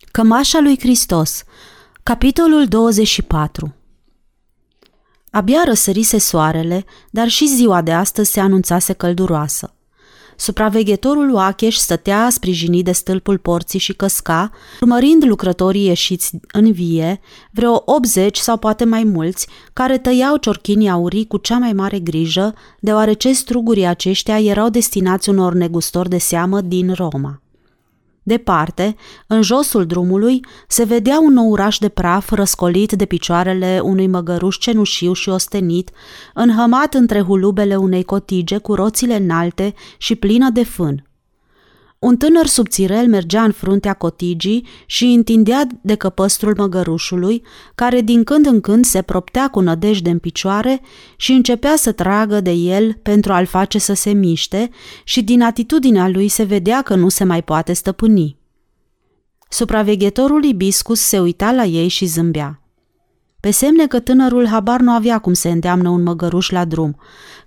Cămașa lui Hristos Capitolul 24 Abia răsărise soarele, dar și ziua de astăzi se anunțase călduroasă. Supraveghetorul Oacheș stătea sprijinit de stâlpul porții și căsca, urmărind lucrătorii ieșiți în vie, vreo 80 sau poate mai mulți, care tăiau ciorchinii aurii cu cea mai mare grijă, deoarece strugurii aceștia erau destinați unor negustori de seamă din Roma. Departe, în josul drumului, se vedea un oraș de praf răscolit de picioarele unui măgăruș cenușiu și ostenit, înhămat între hulubele unei cotige cu roțile înalte și plină de fân. Un tânăr subțirel mergea în fruntea cotigii și întindea de căpăstrul măgărușului, care din când în când se proptea cu nădejde în picioare și începea să tragă de el pentru a-l face să se miște și din atitudinea lui se vedea că nu se mai poate stăpâni. Supraveghetorul Ibiscus se uita la ei și zâmbea. Pe semne că tânărul habar nu avea cum se îndeamnă un măgăruș la drum,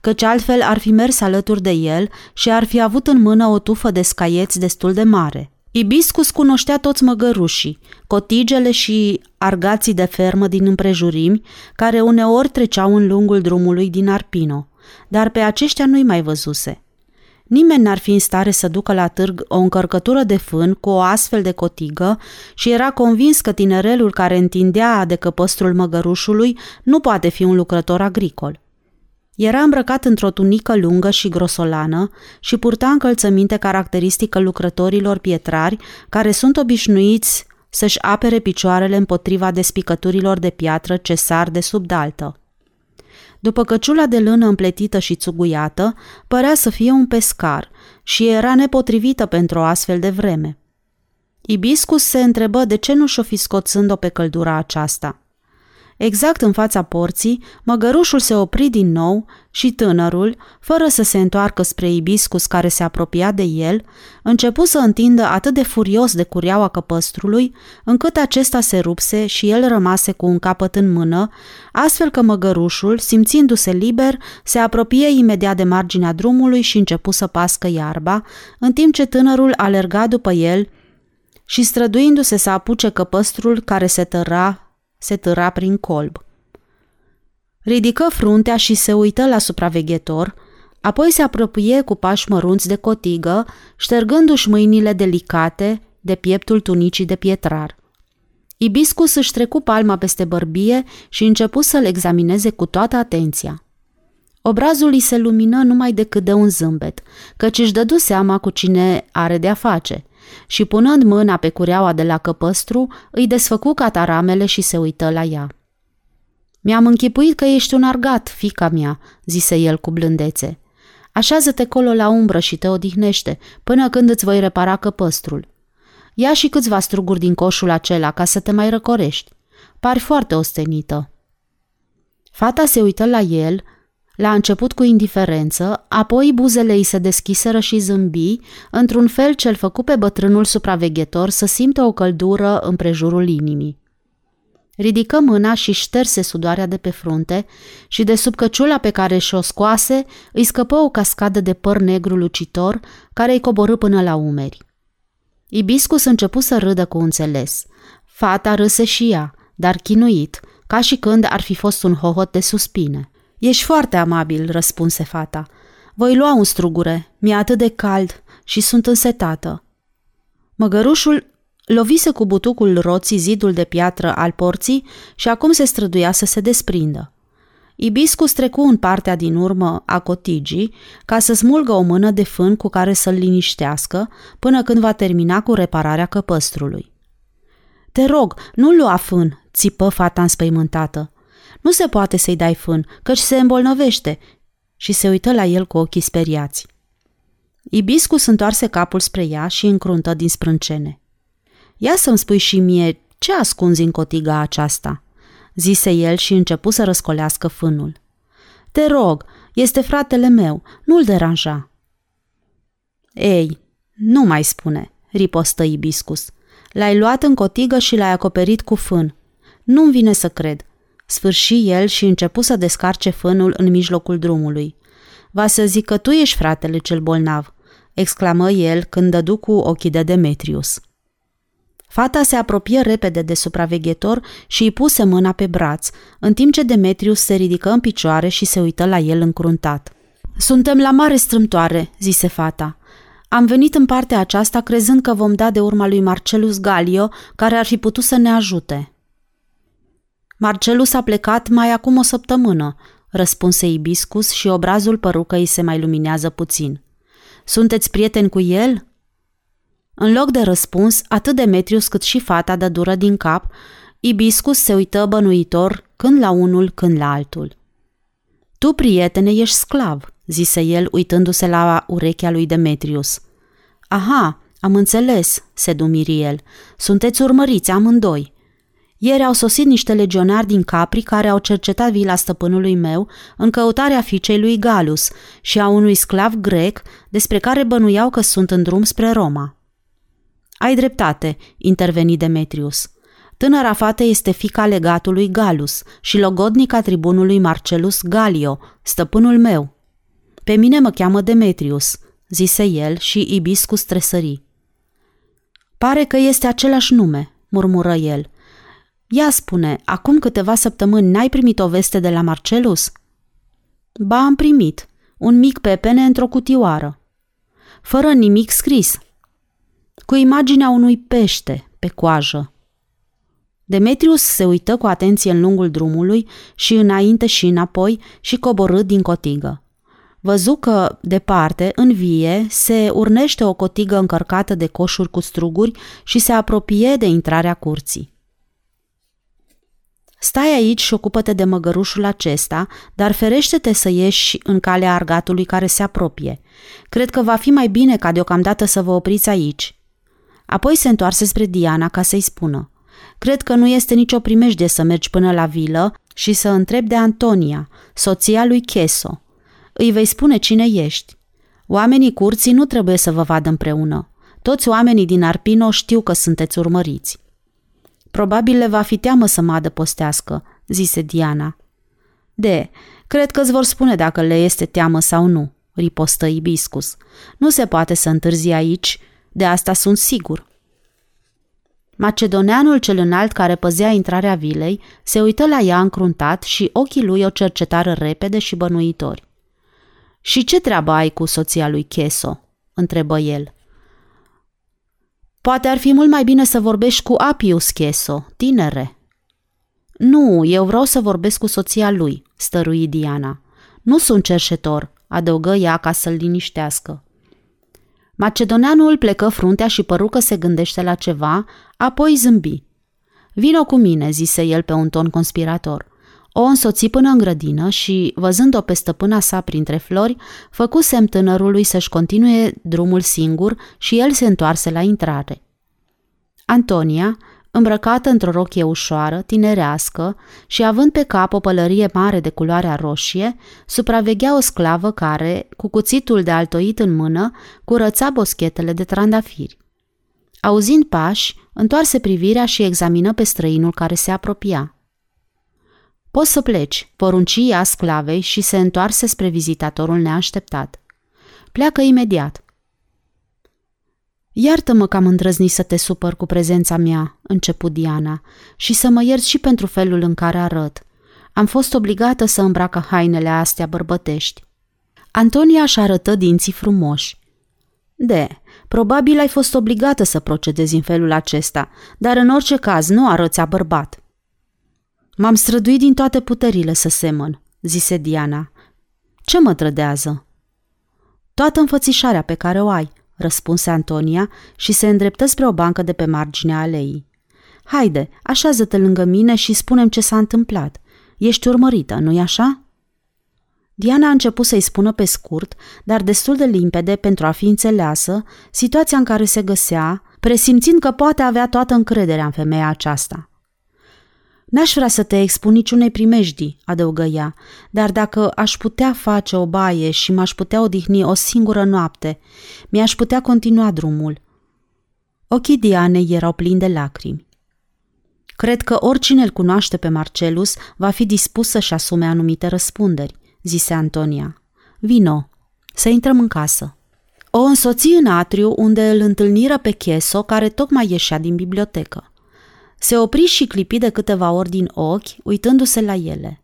căci altfel ar fi mers alături de el și ar fi avut în mână o tufă de scaieți destul de mare. Ibiscus cunoștea toți măgărușii, cotigele și argații de fermă din împrejurimi, care uneori treceau în lungul drumului din Arpino, dar pe aceștia nu-i mai văzuse. Nimeni n-ar fi în stare să ducă la târg o încărcătură de fân cu o astfel de cotigă și era convins că tinerelul care întindea de căpăstrul măgărușului nu poate fi un lucrător agricol. Era îmbrăcat într-o tunică lungă și grosolană și purta încălțăminte caracteristică lucrătorilor pietrari care sunt obișnuiți să-și apere picioarele împotriva despicăturilor de piatră ce sar de sub daltă. După căciula de lână împletită și țuguiată, părea să fie un pescar și era nepotrivită pentru o astfel de vreme. Ibiscus se întrebă de ce nu și-o fi scoțând-o pe căldura aceasta – Exact în fața porții, măgărușul se opri din nou și tânărul, fără să se întoarcă spre ibiscus care se apropia de el, începu să întindă atât de furios de curiaua căpăstrului, încât acesta se rupse și el rămase cu un capăt în mână, astfel că măgărușul, simțindu-se liber, se apropie imediat de marginea drumului și începu să pască iarba, în timp ce tânărul alerga după el și străduindu-se să apuce căpăstrul care se tăra se târa prin colb. Ridică fruntea și se uită la supraveghetor, apoi se apropie cu pași mărunți de cotigă, ștergându-și mâinile delicate de pieptul tunicii de pietrar. Ibiscus își trecu palma peste bărbie și începu să-l examineze cu toată atenția. Obrazul îi se lumină numai decât de un zâmbet, căci își dădu seama cu cine are de-a face – și punând mâna pe cureaua de la căpăstru, îi desfăcu cataramele și se uită la ea. Mi-am închipuit că ești un argat, fica mea," zise el cu blândețe. Așează-te colo la umbră și te odihnește, până când îți voi repara căpăstrul. Ia și câțiva struguri din coșul acela ca să te mai răcorești. Pari foarte ostenită." Fata se uită la el, la început cu indiferență, apoi buzele îi se deschiseră și zâmbi, într-un fel ce-l făcu pe bătrânul supraveghetor să simtă o căldură împrejurul inimii. Ridică mâna și șterse sudoarea de pe frunte și de sub căciula pe care și-o scoase îi scăpă o cascadă de păr negru lucitor care îi coborâ până la umeri. Ibiscus începu să râdă cu înțeles. Fata râse și ea, dar chinuit, ca și când ar fi fost un hohot de suspine. Ești foarte amabil, răspunse fata. Voi lua un strugure, mi-e atât de cald și sunt însetată. Măgărușul lovise cu butucul roții zidul de piatră al porții și acum se străduia să se desprindă. Ibiscus trecu în partea din urmă a cotigii ca să smulgă o mână de fân cu care să-l liniștească până când va termina cu repararea căpăstrului. Te rog, nu lua fân, țipă fata înspăimântată. Nu se poate să-i dai fân, căci se îmbolnăvește. Și se uită la el cu ochii speriați. Ibiscus întoarse capul spre ea și încruntă din sprâncene. Ia să-mi spui și mie ce ascunzi în cotiga aceasta?" zise el și începu să răscolească fânul. Te rog, este fratele meu, nu-l deranja." Ei, nu mai spune, ripostă Ibiscus. L-ai luat în cotigă și l-ai acoperit cu fân. Nu-mi vine să cred. Sfârși el și începu să descarce fânul în mijlocul drumului. Va să zic că tu ești fratele cel bolnav, exclamă el când dădu cu ochii de Demetrius. Fata se apropie repede de supraveghetor și îi puse mâna pe braț, în timp ce Demetrius se ridică în picioare și se uită la el încruntat. Suntem la mare strâmtoare, zise fata. Am venit în partea aceasta crezând că vom da de urma lui Marcelus Galio, care ar fi putut să ne ajute. Marcelus a plecat mai acum o săptămână, răspunse Ibiscus și obrazul părucăi se mai luminează puțin. Sunteți prieteni cu el? În loc de răspuns, atât Demetrius cât și fata dă dură din cap, Ibiscus se uită bănuitor când la unul, când la altul. Tu, prietene, ești sclav, zise el uitându-se la urechea lui Demetrius. Aha, am înțeles, se dumiri el. Sunteți urmăriți amândoi. Ieri au sosit niște legionari din Capri care au cercetat vila stăpânului meu în căutarea fiicei lui Galus și a unui sclav grec despre care bănuiau că sunt în drum spre Roma. Ai dreptate, interveni Demetrius. Tânăra fată este fica legatului Galus și logodnica tribunului Marcelus Galio, stăpânul meu. Pe mine mă cheamă Demetrius, zise el și Ibiscus tresări. Pare că este același nume, murmură el. Ia spune, acum câteva săptămâni n-ai primit o veste de la Marcelus? Ba, am primit. Un mic pepene într-o cutioară. Fără nimic scris. Cu imaginea unui pește pe coajă. Demetrius se uită cu atenție în lungul drumului și înainte și înapoi și coborâ din cotigă. Văzu că, departe, în vie, se urnește o cotigă încărcată de coșuri cu struguri și se apropie de intrarea curții. Stai aici și ocupă-te de măgărușul acesta, dar ferește-te să ieși în calea argatului care se apropie. Cred că va fi mai bine ca deocamdată să vă opriți aici. Apoi se întoarse spre Diana ca să-i spună. Cred că nu este nicio primejdie să mergi până la vilă și să întrebi de Antonia, soția lui Cheso. Îi vei spune cine ești. Oamenii curții nu trebuie să vă vadă împreună. Toți oamenii din Arpino știu că sunteți urmăriți. Probabil le va fi teamă să mă adăpostească, zise Diana. De, cred că îți vor spune dacă le este teamă sau nu, ripostă Ibiscus. Nu se poate să întârzi aici, de asta sunt sigur. Macedoneanul cel înalt care păzea intrarea vilei se uită la ea încruntat și ochii lui o cercetară repede și bănuitori. Și ce treabă ai cu soția lui Cheso?" întrebă el. Poate ar fi mult mai bine să vorbești cu Apius Cheso, tinere." Nu, eu vreau să vorbesc cu soția lui," stărui Diana. Nu sunt cerșetor," adăugă ea ca să-l liniștească. Macedoneanul plecă fruntea și păru că se gândește la ceva, apoi zâmbi. Vino cu mine, zise el pe un ton conspirator. O însoți până în grădină și, văzând-o pe stăpâna sa printre flori, făcu semn tânărului să-și continue drumul singur și el se întoarse la intrare. Antonia, îmbrăcată într-o rochie ușoară, tinerească și având pe cap o pălărie mare de culoarea roșie, supraveghea o sclavă care, cu cuțitul de altoit în mână, curăța boschetele de trandafiri. Auzind pași, întoarse privirea și examină pe străinul care se apropia. Poți să pleci, porunci ea sclavei și se întoarse spre vizitatorul neașteptat. Pleacă imediat. Iartă-mă că am îndrăznit să te supăr cu prezența mea, începu Diana, și să mă ierți și pentru felul în care arăt. Am fost obligată să îmbracă hainele astea bărbătești. Antonia își arătă dinții frumoși. De, probabil ai fost obligată să procedezi în felul acesta, dar în orice caz nu arăți bărbat. M-am străduit din toate puterile să semăn, zise Diana. Ce mă trădează? Toată înfățișarea pe care o ai, răspunse Antonia și se îndreptă spre o bancă de pe marginea aleii. Haide, așează-te lângă mine și spunem ce s-a întâmplat. Ești urmărită, nu-i așa? Diana a început să-i spună pe scurt, dar destul de limpede pentru a fi înțeleasă, situația în care se găsea, presimțind că poate avea toată încrederea în femeia aceasta – N-aș vrea să te expun niciunei primejdii, adăugă ea, dar dacă aș putea face o baie și m-aș putea odihni o singură noapte, mi-aș putea continua drumul. Ochii Dianei erau plini de lacrimi. Cred că oricine îl cunoaște pe Marcelus va fi dispus să-și asume anumite răspunderi, zise Antonia. Vino, să intrăm în casă. O însoți în atriu unde îl întâlniră pe Cheso, care tocmai ieșea din bibliotecă. Se opri și clipi de câteva ori din ochi, uitându-se la ele.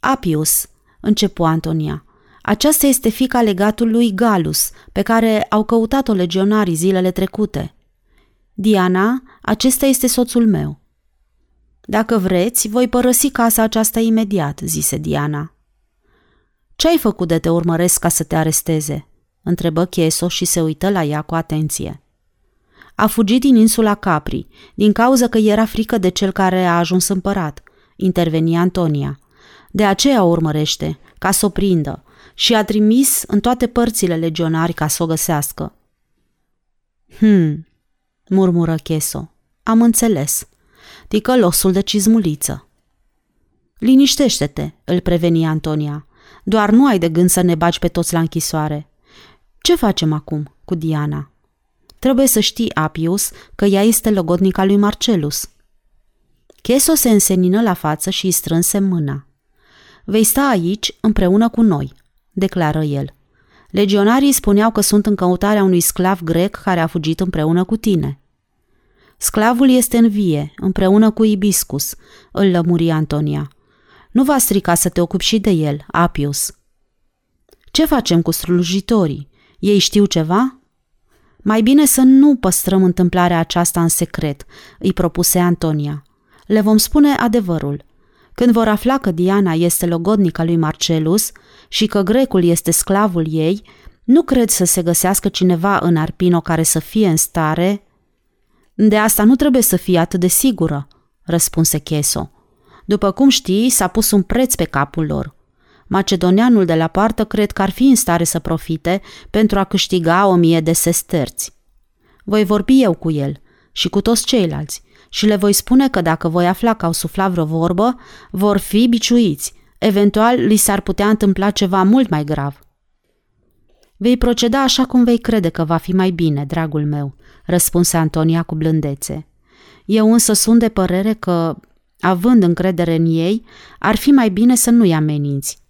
Apius, începu Antonia, aceasta este fica legatului Galus, pe care au căutat-o legionarii zilele trecute. Diana, acesta este soțul meu. Dacă vreți, voi părăsi casa aceasta imediat, zise Diana. Ce ai făcut de te urmăresc ca să te aresteze?" întrebă Chieso și se uită la ea cu atenție. A fugit din insula Capri, din cauza că era frică de cel care a ajuns împărat, interveni Antonia. De aceea o urmărește, ca să o prindă, și a trimis în toate părțile legionari ca să o găsească. Hmm, murmură Cheso. Am înțeles. Ticălosul de cizmuliță. Liniștește-te, îl preveni Antonia. Doar nu ai de gând să ne bagi pe toți la închisoare. Ce facem acum cu Diana? Trebuie să știi, Apius, că ea este logodnica lui Marcelus. Cheso se însenină la față și îi strânse mâna. Vei sta aici împreună cu noi, declară el. Legionarii spuneau că sunt în căutarea unui sclav grec care a fugit împreună cu tine. Sclavul este în vie, împreună cu Ibiscus, îl lămuri Antonia. Nu va strica să te ocupi și de el, Apius. Ce facem cu slujitorii? Ei știu ceva? Mai bine să nu păstrăm întâmplarea aceasta în secret, îi propuse Antonia. Le vom spune adevărul. Când vor afla că Diana este logodnica lui Marcelus și că grecul este sclavul ei, nu cred să se găsească cineva în Arpino care să fie în stare... De asta nu trebuie să fie atât de sigură, răspunse Cheso. După cum știi, s-a pus un preț pe capul lor. Macedonianul de la poartă cred că ar fi în stare să profite pentru a câștiga o mie de sesterți. Voi vorbi eu cu el și cu toți ceilalți și le voi spune că dacă voi afla că au suflat vreo vorbă, vor fi biciuiți. Eventual, li s-ar putea întâmpla ceva mult mai grav. Vei proceda așa cum vei crede că va fi mai bine, dragul meu, răspunse Antonia cu blândețe. Eu însă sunt de părere că, având încredere în ei, ar fi mai bine să nu-i ameninți.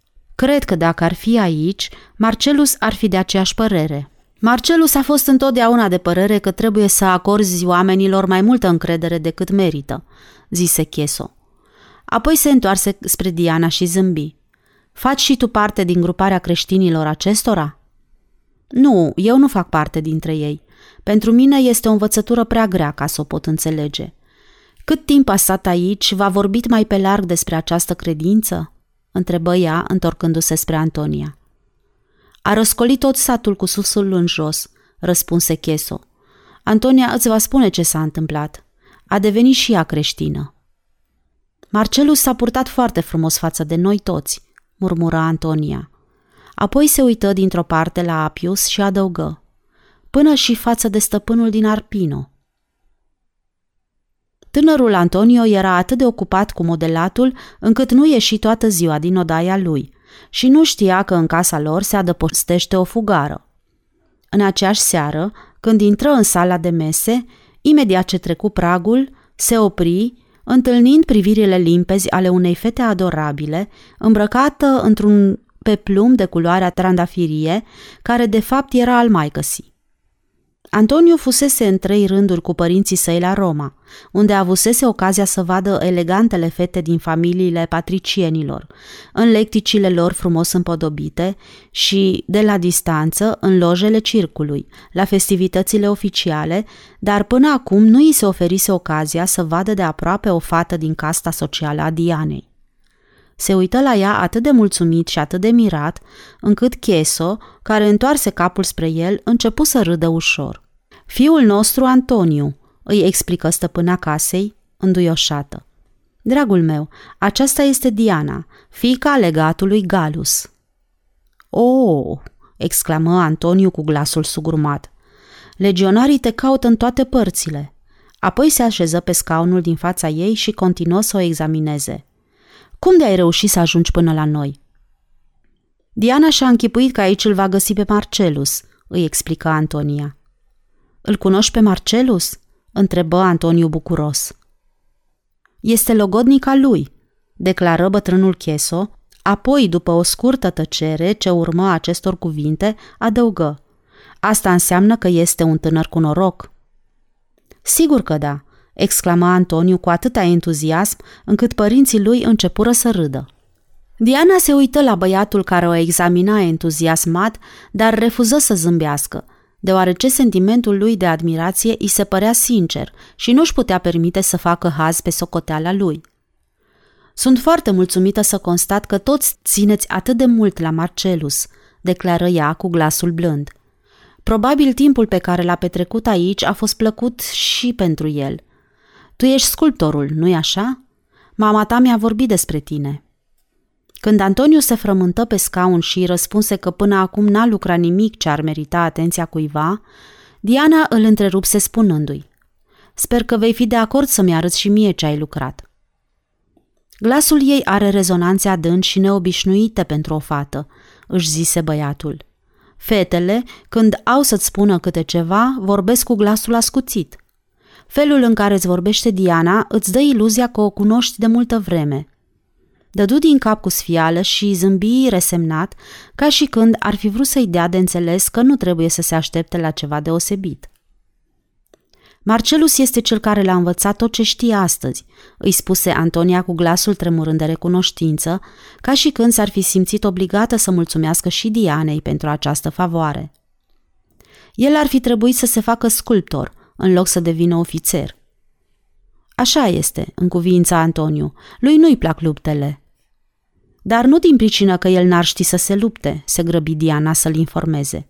Cred că dacă ar fi aici, Marcelus ar fi de aceeași părere. Marcelus a fost întotdeauna de părere că trebuie să acorzi oamenilor mai multă încredere decât merită, zise Cheso. Apoi se întoarse spre Diana și zâmbi. Faci și tu parte din gruparea creștinilor acestora? Nu, eu nu fac parte dintre ei. Pentru mine este o învățătură prea grea ca să o pot înțelege. Cât timp a stat aici, v-a vorbit mai pe larg despre această credință? Întrebă ea, întorcându-se spre Antonia. A răscolit tot satul cu susul în jos, răspunse Cheso. Antonia îți va spune ce s-a întâmplat. A devenit și ea creștină. Marcelus s-a purtat foarte frumos față de noi toți, murmura Antonia. Apoi se uită dintr-o parte la Apius și adăugă. Până și față de stăpânul din Arpino. Tânărul Antonio era atât de ocupat cu modelatul încât nu ieși toată ziua din odaia lui și nu știa că în casa lor se adăpostește o fugară. În aceeași seară, când intră în sala de mese, imediat ce trecu pragul, se opri, întâlnind privirile limpezi ale unei fete adorabile, îmbrăcată într-un peplum de culoarea trandafirie, care de fapt era al maicăsii. Antonio fusese în trei rânduri cu părinții săi la Roma, unde avusese ocazia să vadă elegantele fete din familiile patricienilor, în lecticile lor frumos împodobite și, de la distanță, în lojele circului, la festivitățile oficiale, dar până acum nu îi se oferise ocazia să vadă de aproape o fată din casta socială a Dianei. Se uită la ea atât de mulțumit și atât de mirat, încât Cheso, care întoarse capul spre el, începu să râdă ușor. Fiul nostru Antoniu, îi explică stăpâna casei, înduioșată. Dragul meu, aceasta este Diana, fica legatului Galus. Oh, exclamă Antoniu cu glasul sugrumat. Legionarii te caută în toate părțile. Apoi se așeză pe scaunul din fața ei și continuă să o examineze. Cum de ai reușit să ajungi până la noi? Diana și-a închipuit că aici îl va găsi pe Marcelus, îi explică Antonia. Îl cunoști pe Marcelus?" întrebă Antoniu bucuros. Este logodnica lui, declară bătrânul Cheso, apoi, după o scurtă tăcere ce urmă acestor cuvinte, adăugă. Asta înseamnă că este un tânăr cu noroc. Sigur că da, exclamă Antoniu cu atâta entuziasm încât părinții lui începură să râdă. Diana se uită la băiatul care o examina entuziasmat, dar refuză să zâmbească, deoarece sentimentul lui de admirație îi se părea sincer și nu-și putea permite să facă haz pe socoteala lui. Sunt foarte mulțumită să constat că toți țineți atât de mult la Marcelus, declară ea cu glasul blând. Probabil timpul pe care l-a petrecut aici a fost plăcut și pentru el. Tu ești sculptorul, nu-i așa? Mama ta mi-a vorbit despre tine. Când Antoniu se frământă pe scaun și îi răspunse că până acum n-a lucrat nimic ce ar merita atenția cuiva, Diana îl întrerupse spunându-i Sper că vei fi de acord să-mi arăți și mie ce ai lucrat. Glasul ei are rezonanțe adânci și neobișnuite pentru o fată, își zise băiatul. Fetele, când au să-ți spună câte ceva, vorbesc cu glasul ascuțit. Felul în care îți vorbește Diana îți dă iluzia că o cunoști de multă vreme. Dădu din cap cu sfială și zâmbi resemnat, ca și când ar fi vrut să-i dea de înțeles că nu trebuie să se aștepte la ceva deosebit. Marcelus este cel care l-a învățat tot ce știe astăzi, îi spuse Antonia cu glasul tremurând de recunoștință, ca și când s-ar fi simțit obligată să mulțumească și Dianei pentru această favoare. El ar fi trebuit să se facă sculptor, în loc să devină ofițer. Așa este, în cuvința Antoniu, lui nu-i plac luptele. Dar nu din pricină că el n-ar ști să se lupte, se grăbi Diana să-l informeze.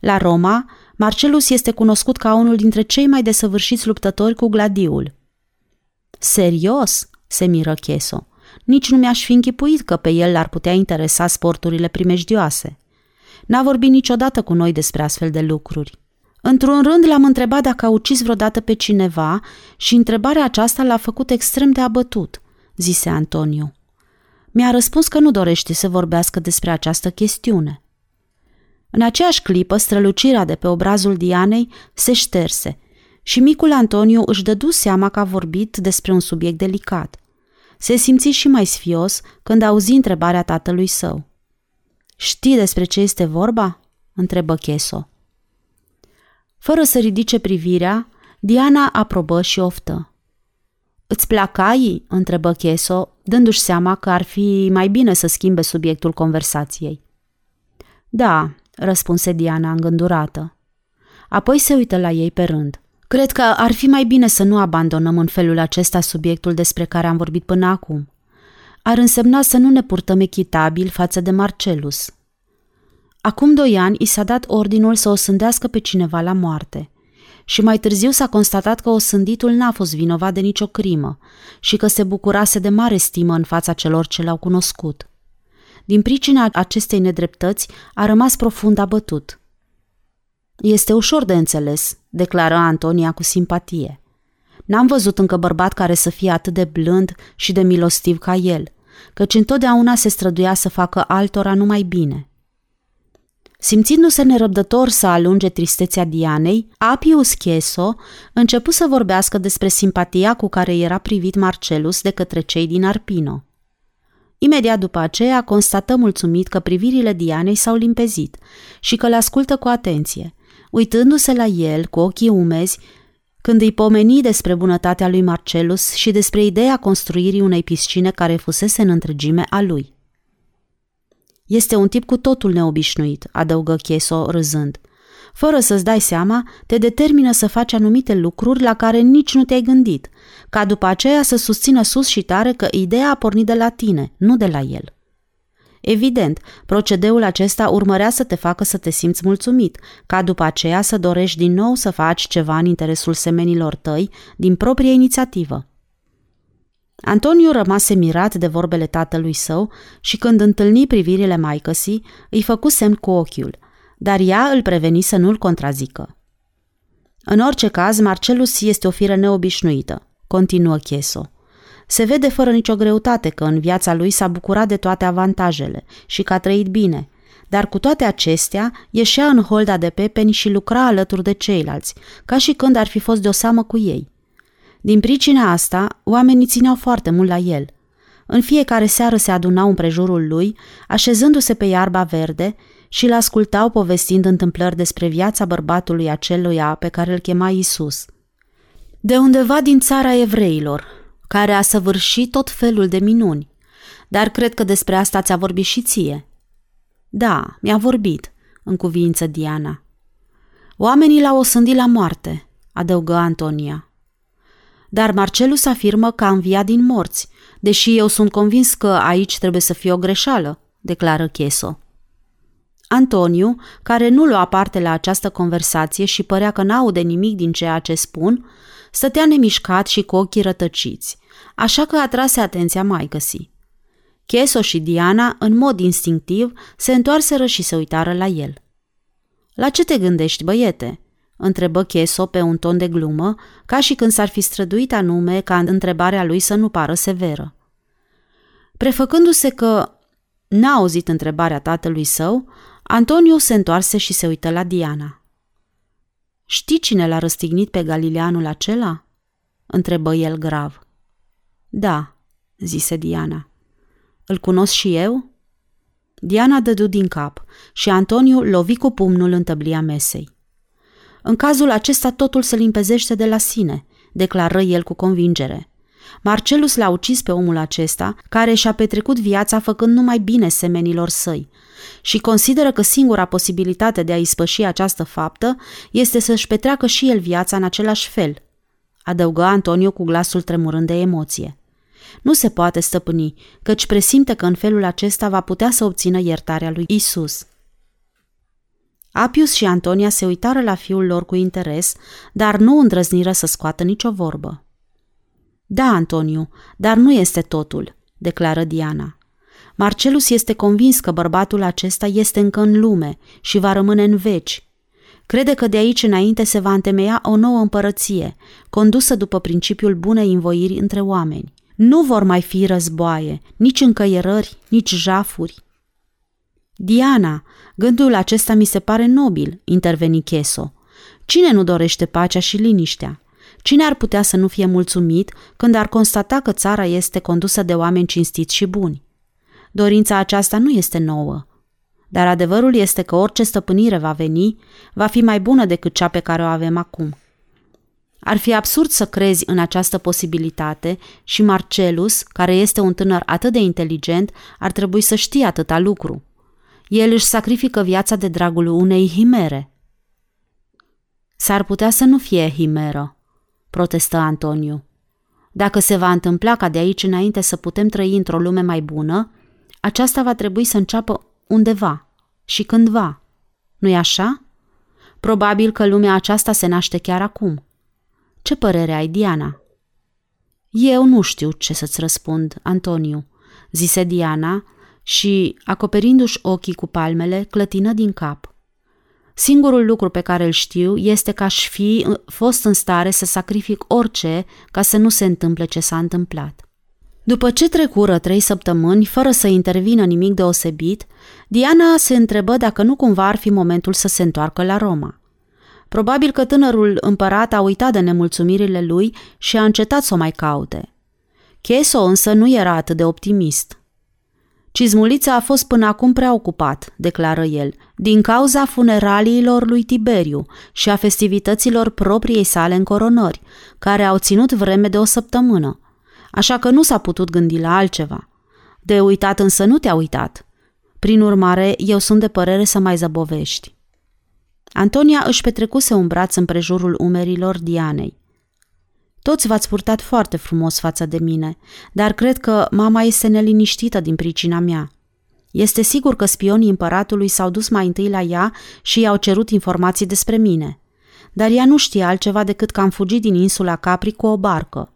La Roma, Marcelus este cunoscut ca unul dintre cei mai desăvârșiți luptători cu gladiul. Serios? se miră Cheso. Nici nu mi-aș fi închipuit că pe el l-ar putea interesa sporturile primejdioase. N-a vorbit niciodată cu noi despre astfel de lucruri. Într-un rând l-am întrebat dacă a ucis vreodată pe cineva și întrebarea aceasta l-a făcut extrem de abătut, zise Antoniu. Mi-a răspuns că nu dorește să vorbească despre această chestiune. În aceeași clipă, strălucirea de pe obrazul Dianei se șterse și micul Antoniu își dădu seama că a vorbit despre un subiect delicat. Se simți și mai sfios când auzi întrebarea tatălui său. Știi despre ce este vorba?" întrebă Cheso. Fără să ridice privirea, Diana aprobă și oftă. Îți plac aii?" întrebă Cheso, dându-și seama că ar fi mai bine să schimbe subiectul conversației. Da, răspunse Diana îngândurată. Apoi se uită la ei pe rând. Cred că ar fi mai bine să nu abandonăm în felul acesta subiectul despre care am vorbit până acum. Ar însemna să nu ne purtăm echitabil față de Marcelus. Acum doi ani i s-a dat ordinul să o sândească pe cineva la moarte și mai târziu s-a constatat că osânditul n-a fost vinovat de nicio crimă și că se bucurase de mare stimă în fața celor ce l-au cunoscut. Din pricina acestei nedreptăți a rămas profund abătut. Este ușor de înțeles, declară Antonia cu simpatie. N-am văzut încă bărbat care să fie atât de blând și de milostiv ca el, căci întotdeauna se străduia să facă altora numai bine. Simțindu-se nerăbdător să alunge tristețea Dianei, Apius Cheso începu să vorbească despre simpatia cu care era privit Marcelus de către cei din Arpino. Imediat după aceea constată mulțumit că privirile Dianei s-au limpezit și că le ascultă cu atenție, uitându-se la el cu ochii umezi când îi pomeni despre bunătatea lui Marcelus și despre ideea construirii unei piscine care fusese în întregime a lui. Este un tip cu totul neobișnuit, adăugă Cheso râzând. Fără să-ți dai seama, te determină să faci anumite lucruri la care nici nu te-ai gândit, ca după aceea să susțină sus și tare că ideea a pornit de la tine, nu de la el. Evident, procedeul acesta urmărea să te facă să te simți mulțumit, ca după aceea să dorești din nou să faci ceva în interesul semenilor tăi din proprie inițiativă. Antoniu rămase mirat de vorbele tatălui său și când întâlni privirile maicăsii, îi făcu semn cu ochiul, dar ea îl preveni să nu-l contrazică. În orice caz, Marcelus este o fire neobișnuită, continuă Cheso. Se vede fără nicio greutate că în viața lui s-a bucurat de toate avantajele și că a trăit bine, dar cu toate acestea ieșea în holda de pepeni și lucra alături de ceilalți, ca și când ar fi fost de o seamă cu ei. Din pricina asta, oamenii țineau foarte mult la el. În fiecare seară se adunau împrejurul lui, așezându-se pe iarba verde și-l ascultau povestind întâmplări despre viața bărbatului aceluia pe care îl chema Isus. De undeva din țara evreilor, care a săvârșit tot felul de minuni. Dar cred că despre asta ți-a vorbit și ție. Da, mi-a vorbit, în cuvință Diana. Oamenii l-au osândit la moarte, adăugă Antonia. Dar Marcelus afirmă că a înviat din morți, deși eu sunt convins că aici trebuie să fie o greșeală, declară Cheso. Antoniu, care nu lua parte la această conversație și părea că n-aude nimic din ceea ce spun, stătea nemișcat și cu ochii rătăciți, așa că atrase atenția mai găsi. Cheso și Diana, în mod instinctiv, se întoarseră și se uitară la el. La ce te gândești, băiete?" Întrebă Cheso pe un ton de glumă, ca și când s-ar fi străduit anume ca întrebarea lui să nu pară severă. Prefăcându-se că n-a auzit întrebarea tatălui său, Antonio se întoarse și se uită la Diana. Știi cine l-a răstignit pe Galileanul acela?" întrebă el grav. Da, zise Diana. Îl cunosc și eu? Diana dădu din cap și Antoniu lovi cu pumnul în tăblia mesei. În cazul acesta totul se limpezește de la sine, declară el cu convingere. Marcelus l-a ucis pe omul acesta, care și-a petrecut viața făcând numai bine semenilor săi, și consideră că singura posibilitate de a ispăși această faptă este să-și petreacă și el viața în același fel, adăugă Antonio cu glasul tremurând de emoție. Nu se poate stăpâni, căci presimte că în felul acesta va putea să obțină iertarea lui Isus. Apius și Antonia se uitară la fiul lor cu interes, dar nu îndrăzniră să scoată nicio vorbă. Da, Antoniu, dar nu este totul, declară Diana. Marcelus este convins că bărbatul acesta este încă în lume și va rămâne în veci. Crede că de aici înainte se va întemeia o nouă împărăție, condusă după principiul bunei învoiri între oameni. Nu vor mai fi războaie, nici încăierări, nici jafuri. Diana, gândul acesta mi se pare nobil, interveni Cheso. Cine nu dorește pacea și liniștea? Cine ar putea să nu fie mulțumit când ar constata că țara este condusă de oameni cinstiți și buni? Dorința aceasta nu este nouă, dar adevărul este că orice stăpânire va veni, va fi mai bună decât cea pe care o avem acum. Ar fi absurd să crezi în această posibilitate și Marcelus, care este un tânăr atât de inteligent, ar trebui să știe atâta lucru. El își sacrifică viața de dragul unei himere. S-ar putea să nu fie himeră, protestă Antoniu. Dacă se va întâmpla ca de aici înainte să putem trăi într-o lume mai bună, aceasta va trebui să înceapă undeva și cândva. Nu-i așa? Probabil că lumea aceasta se naște chiar acum. Ce părere ai, Diana? Eu nu știu ce să-ți răspund, Antoniu, zise Diana și, acoperindu-și ochii cu palmele, clătină din cap. Singurul lucru pe care îl știu este că aș fi fost în stare să sacrific orice ca să nu se întâmple ce s-a întâmplat. După ce trecură trei săptămâni, fără să intervină nimic deosebit, Diana se întrebă dacă nu cumva ar fi momentul să se întoarcă la Roma. Probabil că tânărul împărat a uitat de nemulțumirile lui și a încetat să o mai caute. Cheso însă nu era atât de optimist. Cizmulița a fost până acum prea ocupat, declară el, din cauza funeraliilor lui Tiberiu și a festivităților propriei sale încoronări, care au ținut vreme de o săptămână – așa că nu s-a putut gândi la altceva. De uitat însă nu te-a uitat. Prin urmare, eu sunt de părere să mai zăbovești. Antonia își petrecuse un braț în prejurul umerilor Dianei. Toți v-ați purtat foarte frumos față de mine, dar cred că mama este neliniștită din pricina mea. Este sigur că spionii împăratului s-au dus mai întâi la ea și i-au cerut informații despre mine. Dar ea nu știe altceva decât că am fugit din insula Capri cu o barcă.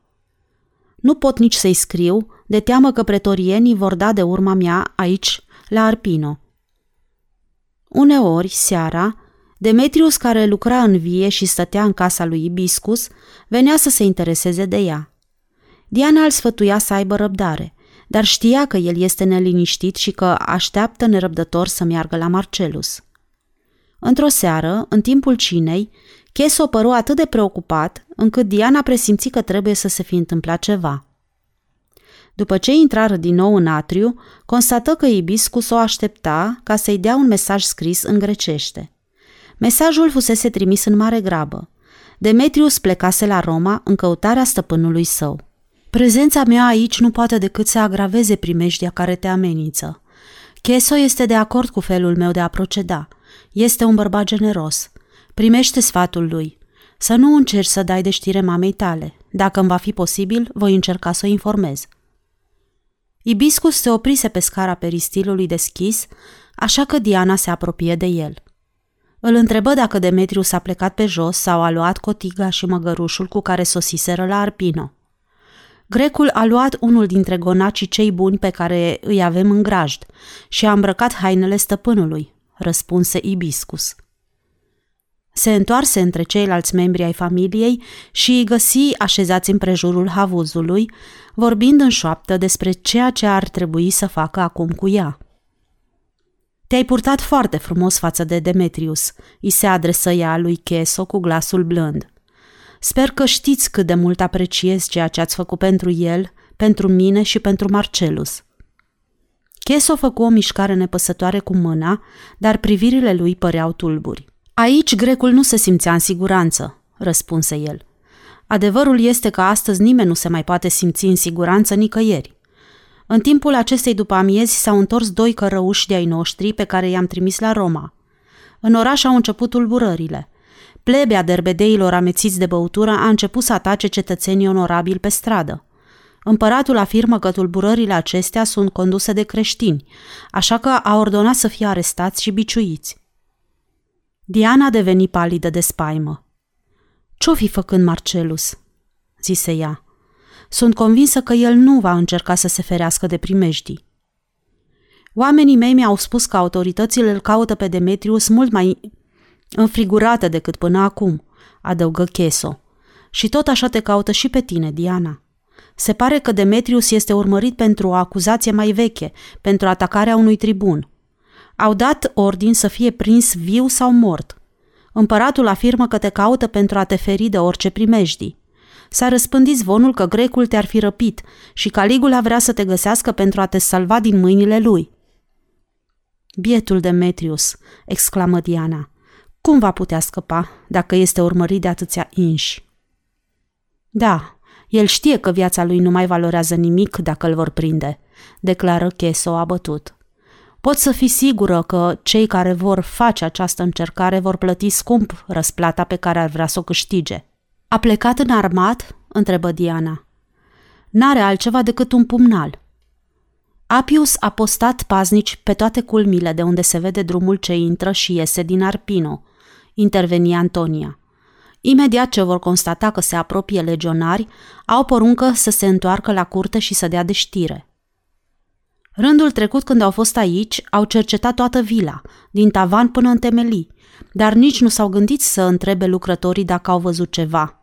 Nu pot nici să-i scriu, de teamă că pretorienii vor da de urma mea aici, la Arpino. Uneori, seara, Demetrius, care lucra în vie și stătea în casa lui Ibiscus, venea să se intereseze de ea. Diana îl sfătuia să aibă răbdare, dar știa că el este neliniștit și că așteaptă nerăbdător să meargă la Marcelus. Într-o seară, în timpul cinei, Cheso păru atât de preocupat, încât Diana presimți că trebuie să se fi întâmplat ceva. După ce intrară din nou în atriu, constată că Ibiscus o aștepta ca să-i dea un mesaj scris în grecește. Mesajul fusese trimis în mare grabă. Demetrius plecase la Roma în căutarea stăpânului său. Prezența mea aici nu poate decât să agraveze primejdia care te amenință. Cheso este de acord cu felul meu de a proceda. Este un bărbat generos. Primește sfatul lui. Să nu încerci să dai de știre mamei tale. Dacă îmi va fi posibil, voi încerca să o informez. Ibiscus se oprise pe scara peristilului deschis, așa că Diana se apropie de el. Îl întrebă dacă Demetriu s-a plecat pe jos sau a luat cotiga și măgărușul cu care sosiseră la Arpino. Grecul a luat unul dintre gonacii cei buni pe care îi avem în grajd și a îmbrăcat hainele stăpânului, răspunse Ibiscus. Se întoarse între ceilalți membri ai familiei și îi găsi așezați în prejurul havuzului, vorbind în șoaptă despre ceea ce ar trebui să facă acum cu ea. Te-ai purtat foarte frumos față de Demetrius, îi se adresă ea lui Cheso cu glasul blând. Sper că știți cât de mult apreciez ceea ce ați făcut pentru el, pentru mine și pentru Marcelus. Cheso făcu o mișcare nepăsătoare cu mâna, dar privirile lui păreau tulburi. Aici grecul nu se simțea în siguranță, răspunse el. Adevărul este că astăzi nimeni nu se mai poate simți în siguranță nicăieri. În timpul acestei după amiezi s-au întors doi cărăuși de-ai noștri pe care i-am trimis la Roma. În oraș au început tulburările. Plebea derbedeilor amețiți de băutură a început să atace cetățenii onorabili pe stradă. Împăratul afirmă că tulburările acestea sunt conduse de creștini, așa că a ordonat să fie arestați și biciuiți. Diana deveni palidă de spaimă. Ce-o fi făcând Marcelus?" zise ea. Sunt convinsă că el nu va încerca să se ferească de primejdii. Oamenii mei mi-au spus că autoritățile îl caută pe Demetrius mult mai înfrigurată decât până acum, adăugă Cheso. Și tot așa te caută și pe tine, Diana. Se pare că Demetrius este urmărit pentru o acuzație mai veche, pentru atacarea unui tribun. Au dat ordin să fie prins viu sau mort. Împăratul afirmă că te caută pentru a te feri de orice primejdii. S-a răspândit zvonul că grecul te-ar fi răpit și Caligula vrea să te găsească pentru a te salva din mâinile lui. Bietul Demetrius, exclamă Diana, cum va putea scăpa dacă este urmărit de atâția inși? Da, el știe că viața lui nu mai valorează nimic dacă îl vor prinde, declară Cheso abătut. Pot să fii sigură că cei care vor face această încercare vor plăti scump răsplata pe care ar vrea să o câștige. A plecat în armat? întrebă Diana. N-are altceva decât un pumnal. Apius a postat paznici pe toate culmile de unde se vede drumul ce intră și iese din Arpino, interveni Antonia. Imediat ce vor constata că se apropie legionari, au poruncă să se întoarcă la curte și să dea de știre. Rândul trecut când au fost aici, au cercetat toată vila, din tavan până în temelii, dar nici nu s-au gândit să întrebe lucrătorii dacă au văzut ceva,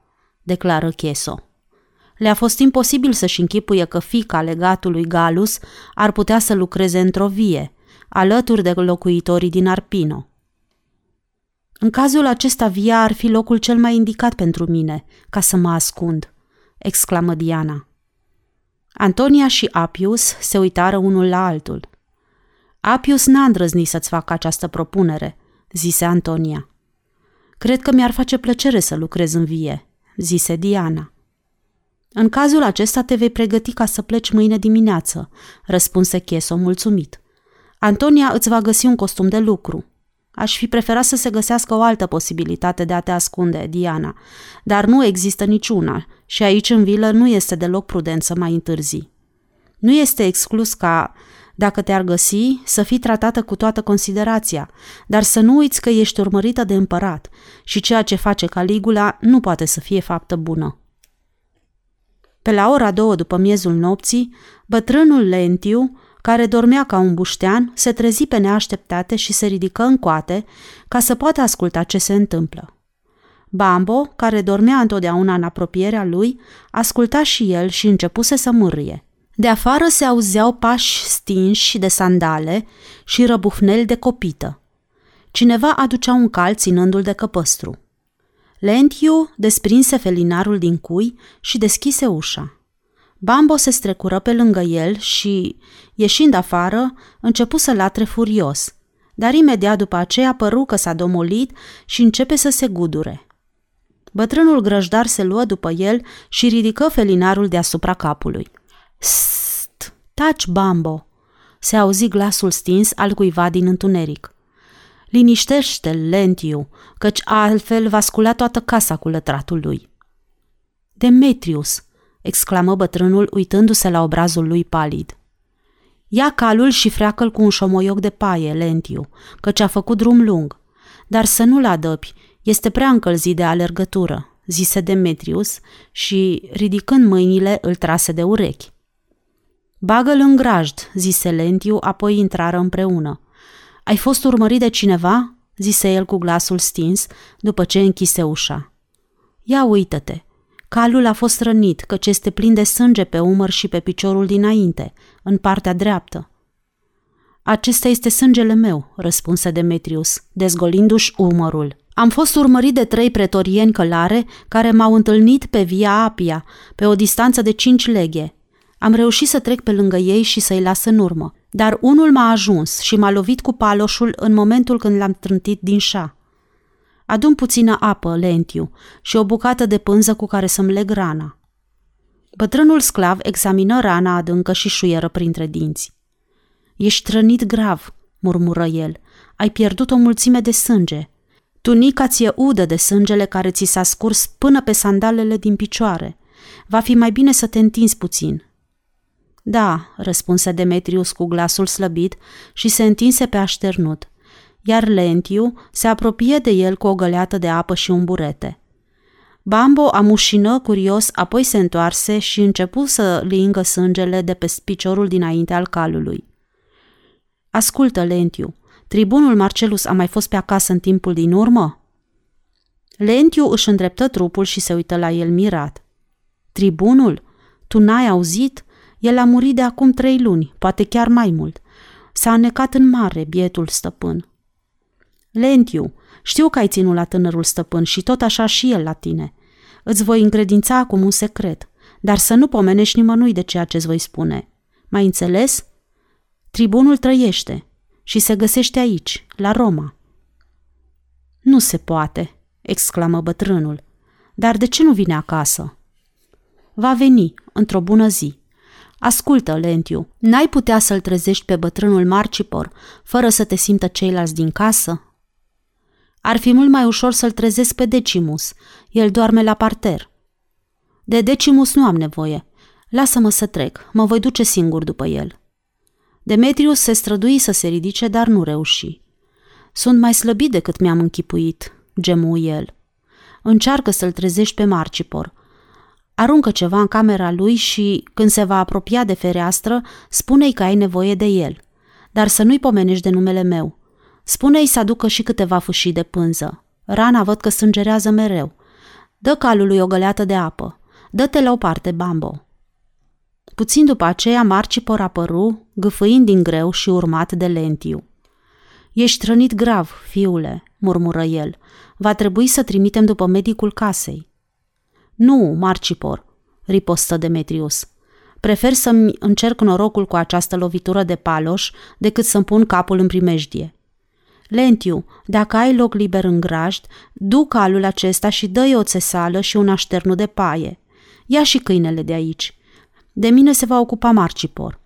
declară Cheso. Le-a fost imposibil să-și închipuie că fica legatului Galus ar putea să lucreze într-o vie, alături de locuitorii din Arpino. În cazul acesta, via ar fi locul cel mai indicat pentru mine, ca să mă ascund, exclamă Diana. Antonia și Apius se uitară unul la altul. Apius n-a îndrăznit să-ți facă această propunere, zise Antonia. Cred că mi-ar face plăcere să lucrez în vie, zise Diana. În cazul acesta te vei pregăti ca să pleci mâine dimineață, răspunse Cheso mulțumit. Antonia îți va găsi un costum de lucru. Aș fi preferat să se găsească o altă posibilitate de a te ascunde, Diana, dar nu există niciuna și aici în vilă nu este deloc prudent să mai întârzi. Nu este exclus ca, dacă te-ar găsi, să fii tratată cu toată considerația, dar să nu uiți că ești urmărită de împărat și ceea ce face Caligula nu poate să fie faptă bună. Pe la ora două după miezul nopții, bătrânul Lentiu care dormea ca un buștean, se trezi pe neașteptate și se ridică în coate ca să poată asculta ce se întâmplă. Bambo, care dormea întotdeauna în apropierea lui, asculta și el și începuse să mârâie. De afară se auzeau pași stinși de sandale și răbufneli de copită. Cineva aducea un calț ținându-l de căpăstru. Lentiu desprinse felinarul din cui și deschise ușa. Bambo se strecură pe lângă el și, ieșind afară, începu să latre furios, dar imediat după aceea păru că s-a domolit și începe să se gudure. Bătrânul grăjdar se luă după el și ridică felinarul deasupra capului. Sst! Taci, Bambo! Se auzi glasul stins al cuiva din întuneric. Liniștește Lentiu, căci altfel va scula toată casa cu lătratul lui. Demetrius, exclamă bătrânul uitându-se la obrazul lui palid. Ia calul și freacă-l cu un șomoioc de paie, Lentiu, căci a făcut drum lung. Dar să nu-l adăpi, este prea încălzit de alergătură, zise Demetrius și, ridicând mâinile, îl trase de urechi. Bagă-l în grajd, zise Lentiu, apoi intrară împreună. Ai fost urmărit de cineva?" zise el cu glasul stins, după ce închise ușa. Ia uită-te, calul a fost rănit, căci este plin de sânge pe umăr și pe piciorul dinainte, în partea dreaptă. Acesta este sângele meu, răspunse Demetrius, dezgolindu-și umărul. Am fost urmărit de trei pretorieni călare care m-au întâlnit pe Via Apia, pe o distanță de cinci leghe. Am reușit să trec pe lângă ei și să-i las în urmă, dar unul m-a ajuns și m-a lovit cu paloșul în momentul când l-am trântit din șa. Adun puțină apă, lentiu, și o bucată de pânză cu care să-mi leg rana. Bătrânul sclav examină rana adâncă și șuieră printre dinți. Ești trănit grav, murmură el. Ai pierdut o mulțime de sânge. Tunica ți-e udă de sângele care ți s-a scurs până pe sandalele din picioare. Va fi mai bine să te întinzi puțin. Da, răspunse Demetrius cu glasul slăbit și se întinse pe așternut, iar Lentiu se apropie de el cu o găleată de apă și un burete. Bambo amușină curios, apoi se întoarse și începu să lingă sângele de pe piciorul dinainte al calului. Ascultă, Lentiu, tribunul Marcelus a mai fost pe acasă în timpul din urmă? Lentiu își îndreptă trupul și se uită la el mirat. Tribunul? Tu n-ai auzit? El a murit de acum trei luni, poate chiar mai mult. S-a anecat în mare, bietul stăpân. Lentiu, știu că ai ținut la tânărul stăpân și tot așa și el la tine. Îți voi încredința acum un secret, dar să nu pomenești nimănui de ceea ce îți voi spune. Mai înțeles? Tribunul trăiește și se găsește aici, la Roma. Nu se poate, exclamă bătrânul. Dar de ce nu vine acasă? Va veni, într-o bună zi. Ascultă, Lentiu, n-ai putea să-l trezești pe bătrânul Marcipor fără să te simtă ceilalți din casă? Ar fi mult mai ușor să-l trezesc pe Decimus. El doarme la parter. De Decimus nu am nevoie. Lasă-mă să trec. Mă voi duce singur după el. Demetrius se strădui să se ridice, dar nu reuși. Sunt mai slăbit decât mi-am închipuit, gemu el. Încearcă să-l trezești pe Marcipor. Aruncă ceva în camera lui și, când se va apropia de fereastră, spune-i că ai nevoie de el. Dar să nu-i pomenești de numele meu. Spune-i să aducă și câteva fâșii de pânză. Rana văd că sângerează mereu. Dă calului o găleată de apă. Dă-te la o parte, Bambo. Puțin după aceea, Marcipor apăru, gâfâind din greu și urmat de Lentiu. Ești trănit grav, fiule, murmură el. Va trebui să trimitem după medicul casei. Nu, Marcipor, ripostă Demetrius. Prefer să-mi încerc norocul cu această lovitură de paloș decât să-mi pun capul în primejdie. Lentiu, dacă ai loc liber în grajd, du calul acesta și dă-i o țesală și un așternu de paie. Ia și câinele de aici. De mine se va ocupa Marcipor.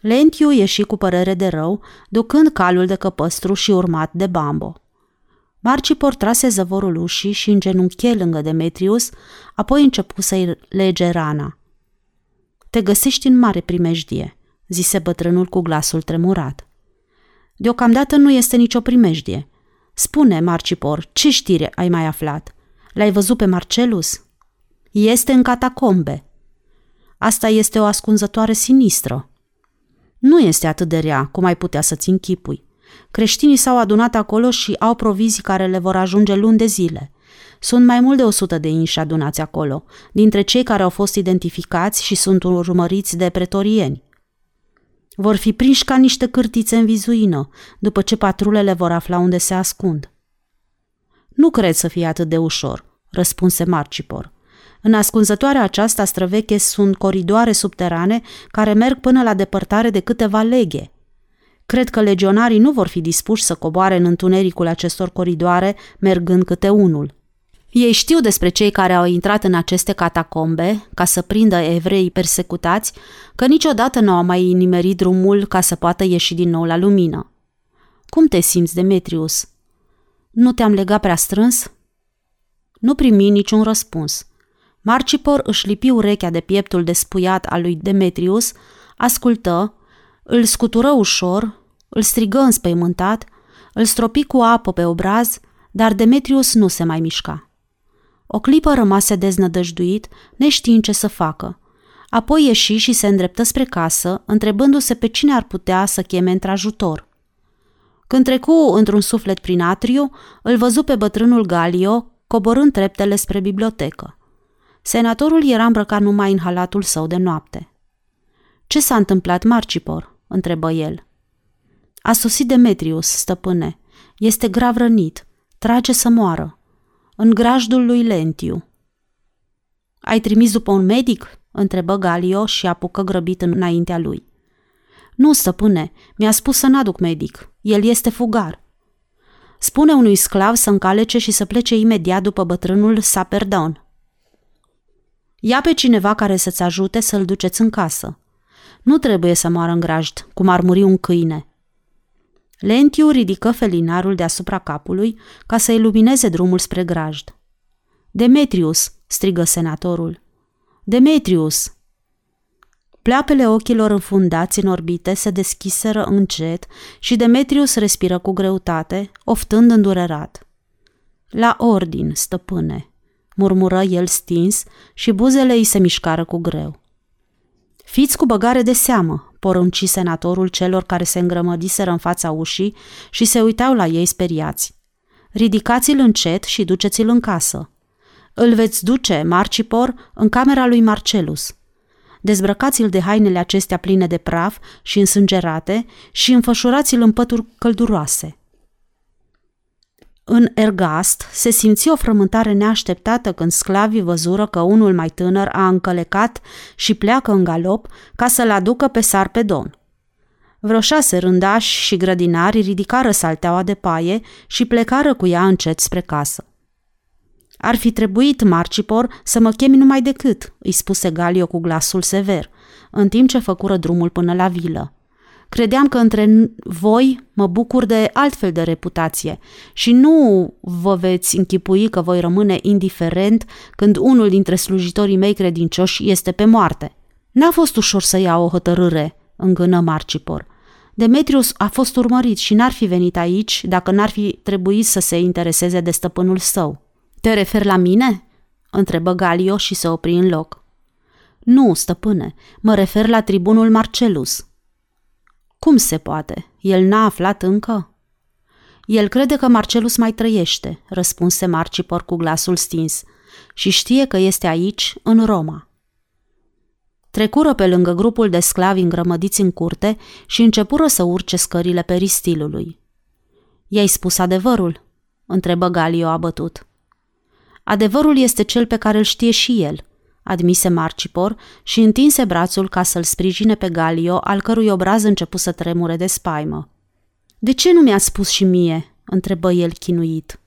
Lentiu ieși cu părere de rău, ducând calul de căpăstru și urmat de Bambo. Marcipor trase zăvorul ușii și îngenunche lângă Demetrius, apoi începu să-i lege rana. Te găsești în mare primejdie, zise bătrânul cu glasul tremurat. Deocamdată nu este nicio primejdie. Spune, Marcipor, ce știre ai mai aflat? L-ai văzut pe Marcelus? Este în catacombe. Asta este o ascunzătoare sinistră. Nu este atât de rea cum ai putea să-ți închipui. Creștinii s-au adunat acolo și au provizii care le vor ajunge luni de zile. Sunt mai mult de 100 de inși adunați acolo, dintre cei care au fost identificați și sunt urmăriți de pretorieni. Vor fi prinși ca niște cârtițe în vizuină, după ce patrulele vor afla unde se ascund. Nu cred să fie atât de ușor, răspunse Marcipor. În ascunzătoarea aceasta străveche sunt coridoare subterane care merg până la depărtare de câteva leghe. Cred că legionarii nu vor fi dispuși să coboare în întunericul acestor coridoare, mergând câte unul. Ei știu despre cei care au intrat în aceste catacombe ca să prindă evrei persecutați, că niciodată nu au mai nimerit drumul ca să poată ieși din nou la lumină. Cum te simți, Demetrius? Nu te-am legat prea strâns? Nu primi niciun răspuns. Marcipor își lipi urechea de pieptul despuiat al lui Demetrius, ascultă, îl scutură ușor, îl strigă înspăimântat, îl stropi cu apă pe obraz, dar Demetrius nu se mai mișca. O clipă rămase deznădăjduit, neștiind ce să facă. Apoi ieși și se îndreptă spre casă, întrebându-se pe cine ar putea să cheme într-ajutor. Când trecu într-un suflet prin atriu, îl văzu pe bătrânul Galio, coborând treptele spre bibliotecă. Senatorul era îmbrăcat numai în halatul său de noapte. Ce s-a întâmplat, Marcipor?" Întrebă el. A sosit Demetrius, stăpâne. Este grav rănit. Trage să moară. În grajdul lui Lentiu. Ai trimis după un medic?" întrebă Galio și apucă grăbit înaintea lui. Nu, stăpâne, mi-a spus să n-aduc medic. El este fugar. Spune unui sclav să încalece și să plece imediat după bătrânul Saperdon. Ia pe cineva care să-ți ajute să-l duceți în casă. Nu trebuie să moară în grajd, cum ar muri un câine. Lentiu ridică felinarul deasupra capului ca să ilumineze drumul spre grajd. Demetrius, strigă senatorul. Demetrius! Pleapele ochilor înfundați în orbite se deschiseră încet și Demetrius respiră cu greutate, oftând îndurerat. La ordin, stăpâne, murmură el stins și buzele îi se mișcară cu greu. Fiți cu băgare de seamă, porunci senatorul celor care se îngrămădiseră în fața ușii și se uitau la ei speriați. Ridicați-l încet și duceți-l în casă. Îl veți duce, Marcipor, în camera lui Marcelus. Dezbrăcați-l de hainele acestea pline de praf și însângerate și înfășurați-l în pături călduroase. În Ergast se simți o frământare neașteptată când sclavii văzură că unul mai tânăr a încălecat și pleacă în galop ca să-l aducă pe Sarpedon. Vreo șase rândași și grădinari ridicară salteaua de paie și plecară cu ea încet spre casă. Ar fi trebuit, Marcipor, să mă chemi numai decât, îi spuse Galio cu glasul sever, în timp ce făcură drumul până la vilă. Credeam că între voi mă bucur de altfel de reputație și nu vă veți închipui că voi rămâne indiferent când unul dintre slujitorii mei credincioși este pe moarte. N-a fost ușor să iau o hotărâre, îngână Marcipor. Demetrius a fost urmărit și n-ar fi venit aici dacă n-ar fi trebuit să se intereseze de stăpânul său. Te referi la mine?" întrebă Galio și se opri în loc. Nu, stăpâne, mă refer la tribunul Marcelus, cum se poate? El n-a aflat încă? El crede că Marcelus mai trăiește, răspunse Marcipor cu glasul stins, și știe că este aici, în Roma. Trecură pe lângă grupul de sclavi îngrămădiți în curte și începură să urce scările peristilului. I-ai spus adevărul? întrebă Galio abătut. Adevărul este cel pe care îl știe și el – admise Marcipor și întinse brațul ca să-l sprijine pe Galio, al cărui obraz începu să tremure de spaimă. De ce nu mi-a spus și mie?" întrebă el chinuit.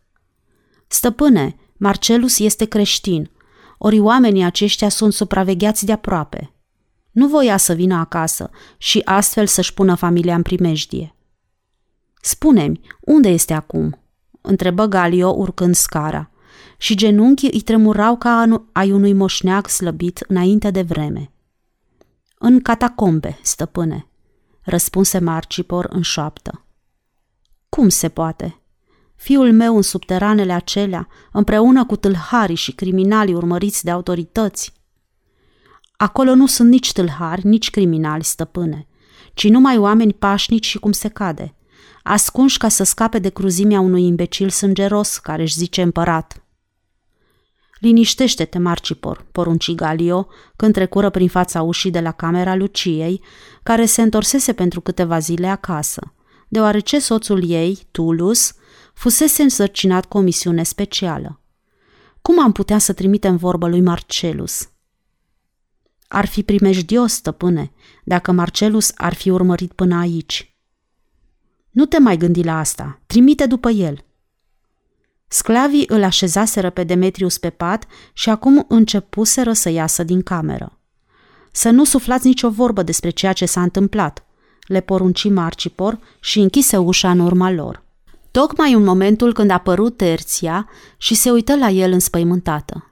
Stăpâne, Marcelus este creștin, ori oamenii aceștia sunt supravegheați de aproape. Nu voia să vină acasă și astfel să-și pună familia în primejdie. Spune-mi, unde este acum?" întrebă Galio urcând scara și genunchii îi tremurau ca ai unui moșneag slăbit înainte de vreme. În catacombe, stăpâne, răspunse Marcipor în șoaptă. Cum se poate? Fiul meu în subteranele acelea, împreună cu tâlharii și criminalii urmăriți de autorități. Acolo nu sunt nici tâlhari, nici criminali, stăpâne, ci numai oameni pașnici și cum se cade, ascunși ca să scape de cruzimea unui imbecil sângeros care își zice împărat. Liniștește-te, Marcipor, porunci Galio, când trecură prin fața ușii de la camera Luciei, care se întorsese pentru câteva zile acasă, deoarece soțul ei, Tulus, fusese însărcinat cu o misiune specială. Cum am putea să trimitem vorbă lui Marcelus? Ar fi primejdios, stăpâne, dacă Marcelus ar fi urmărit până aici. Nu te mai gândi la asta, trimite după el. Sclavii îl așezaseră pe Demetrius pe pat și acum începuseră să iasă din cameră. Să nu suflați nicio vorbă despre ceea ce s-a întâmplat, le porunci Marcipor și închise ușa în urma lor. Tocmai în momentul când a apărut Terția și se uită la el înspăimântată.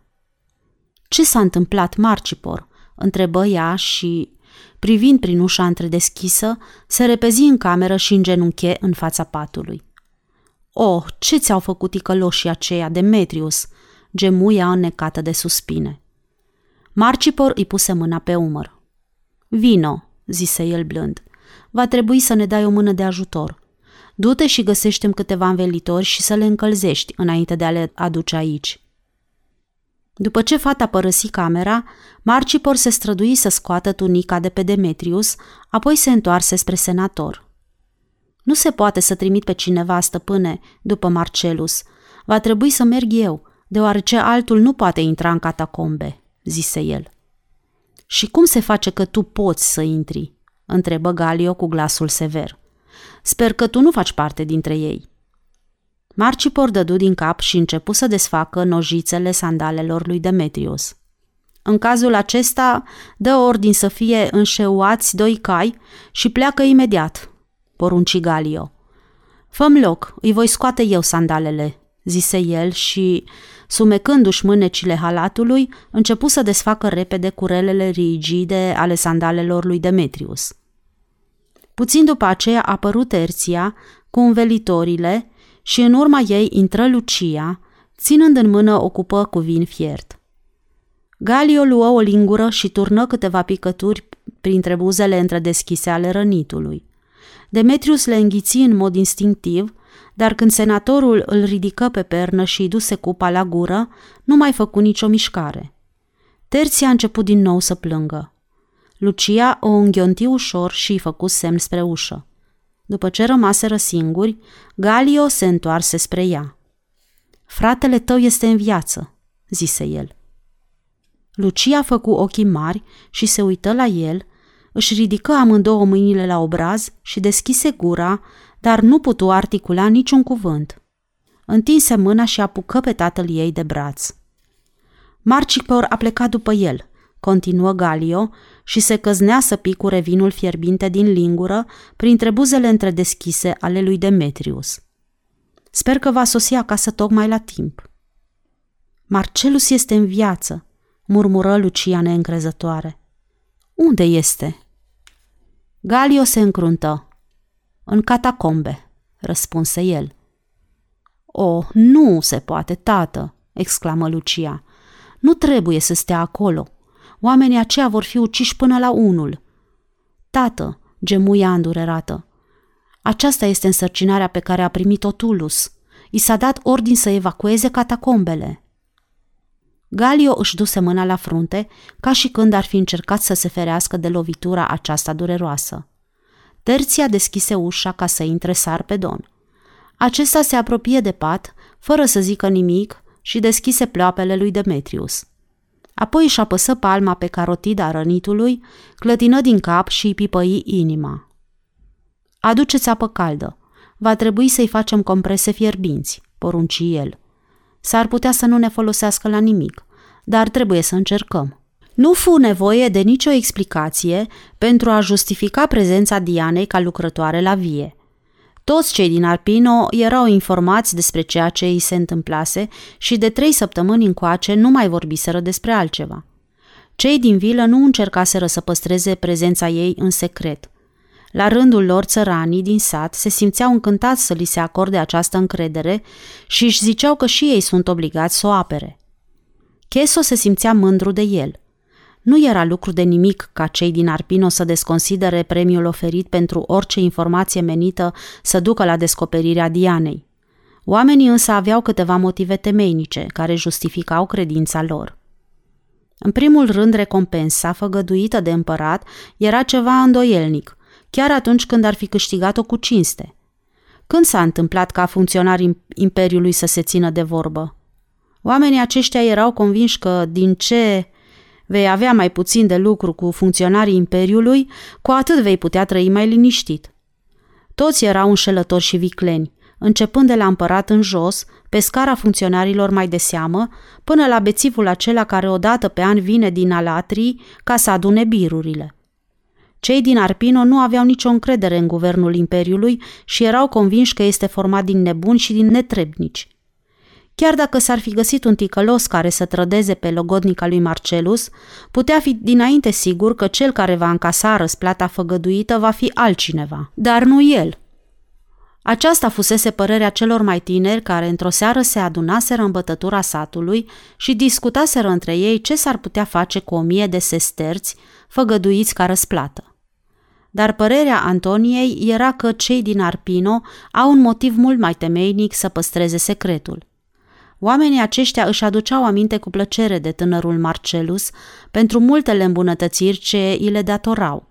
Ce s-a întâmplat, Marcipor?" întrebă ea și, privind prin ușa întredeschisă, se repezi în cameră și îngenunche în fața patului. Oh, ce ți-au făcut ticăloșii aceia, Demetrius?" gemuia înnecată de suspine. Marcipor îi puse mâna pe umăr. Vino, zise el blând. Va trebui să ne dai o mână de ajutor. Du-te și găsește câteva învelitori și să le încălzești înainte de a le aduce aici. După ce fata părăsi camera, Marcipor se strădui să scoată tunica de pe Demetrius, apoi se întoarse spre senator. Nu se poate să trimit pe cineva, stăpâne, după Marcelus. Va trebui să merg eu, deoarece altul nu poate intra în catacombe, zise el. Și cum se face că tu poți să intri? întrebă Galio cu glasul sever. Sper că tu nu faci parte dintre ei. Marcipor dădu din cap și începu să desfacă nojițele sandalelor lui Demetrius. În cazul acesta, dă ordin să fie înșeuați doi cai și pleacă imediat, porunci Galio. Făm loc, îi voi scoate eu sandalele, zise el și, sumecându-și mânecile halatului, începu să desfacă repede curelele rigide ale sandalelor lui Demetrius. Puțin după aceea a apărut Terția cu învelitorile și în urma ei intră Lucia, ținând în mână o cupă cu vin fiert. Galio luă o lingură și turnă câteva picături printre buzele întredeschise ale rănitului. Demetrius le înghiți în mod instinctiv, dar când senatorul îl ridică pe pernă și îi duse cupa la gură, nu mai făcu nicio mișcare. Terția a început din nou să plângă. Lucia o înghionti ușor și îi făcu semn spre ușă. După ce rămaseră singuri, Galio se întoarse spre ea. Fratele tău este în viață, zise el. Lucia făcu ochii mari și se uită la el, își ridică amândouă mâinile la obraz și deschise gura, dar nu putu articula niciun cuvânt. Întinse mâna și apucă pe tatăl ei de braț. Marcipor a plecat după el, continuă Galio, și se căznea să picure vinul fierbinte din lingură printre buzele întredeschise ale lui Demetrius. Sper că va sosi acasă tocmai la timp. Marcelus este în viață, murmură Lucia neîncrezătoare. Unde este? Galio se încruntă. În catacombe, răspunse el. O, nu se poate, tată, exclamă Lucia. Nu trebuie să stea acolo. Oamenii aceia vor fi uciși până la unul. Tată, gemuia îndurerată, aceasta este însărcinarea pe care a primit-o Tulus. I s-a dat ordin să evacueze catacombele. Galio își duse mâna la frunte, ca și când ar fi încercat să se ferească de lovitura aceasta dureroasă. Terția deschise ușa ca să intre Sarpedon. Acesta se apropie de pat, fără să zică nimic, și deschise pleoapele lui Demetrius. Apoi își apăsă palma pe carotida rănitului, clătină din cap și îi pipăi inima. Aduceți apă caldă. Va trebui să-i facem comprese fierbinți, porunci el. S-ar putea să nu ne folosească la nimic, dar trebuie să încercăm. Nu fu nevoie de nicio explicație pentru a justifica prezența Dianei ca lucrătoare la vie – toți cei din Arpino erau informați despre ceea ce îi se întâmplase și de trei săptămâni încoace nu mai vorbiseră despre altceva. Cei din vilă nu încercaseră să păstreze prezența ei în secret. La rândul lor, țăranii din sat se simțeau încântați să li se acorde această încredere și își ziceau că și ei sunt obligați să o apere. Cheso se simțea mândru de el – nu era lucru de nimic ca cei din Arpino să desconsidere premiul oferit pentru orice informație menită să ducă la descoperirea Dianei. Oamenii însă aveau câteva motive temeinice care justificau credința lor. În primul rând, recompensa făgăduită de împărat era ceva îndoielnic, chiar atunci când ar fi câștigat-o cu cinste. Când s-a întâmplat ca funcționari Imperiului să se țină de vorbă? Oamenii aceștia erau convinși că din ce vei avea mai puțin de lucru cu funcționarii Imperiului, cu atât vei putea trăi mai liniștit. Toți erau înșelători și vicleni, începând de la împărat în jos, pe scara funcționarilor mai de seamă, până la bețivul acela care odată pe an vine din alatrii ca să adune birurile. Cei din Arpino nu aveau nicio încredere în guvernul Imperiului și erau convinși că este format din nebuni și din netrebnici. Chiar dacă s-ar fi găsit un ticălos care să trădeze pe logodnica lui Marcelus, putea fi dinainte sigur că cel care va încasa răsplata făgăduită va fi altcineva, dar nu el. Aceasta fusese părerea celor mai tineri care într-o seară se adunaseră în bătătura satului și discutaseră între ei ce s-ar putea face cu o mie de sesterți făgăduiți ca răsplată. Dar părerea Antoniei era că cei din Arpino au un motiv mult mai temeinic să păstreze secretul – Oamenii aceștia își aduceau aminte cu plăcere de tânărul Marcelus pentru multele îmbunătățiri ce îi le datorau.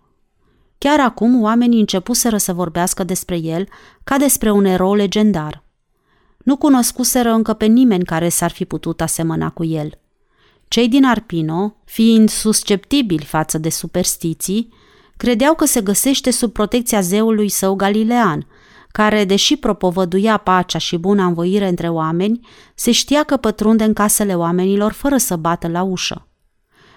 Chiar acum oamenii începuseră să vorbească despre el ca despre un erou legendar. Nu cunoscuseră încă pe nimeni care s-ar fi putut asemăna cu el. Cei din Arpino, fiind susceptibili față de superstiții, credeau că se găsește sub protecția zeului său galilean – care, deși propovăduia pacea și buna învoire între oameni, se știa că pătrunde în casele oamenilor fără să bată la ușă.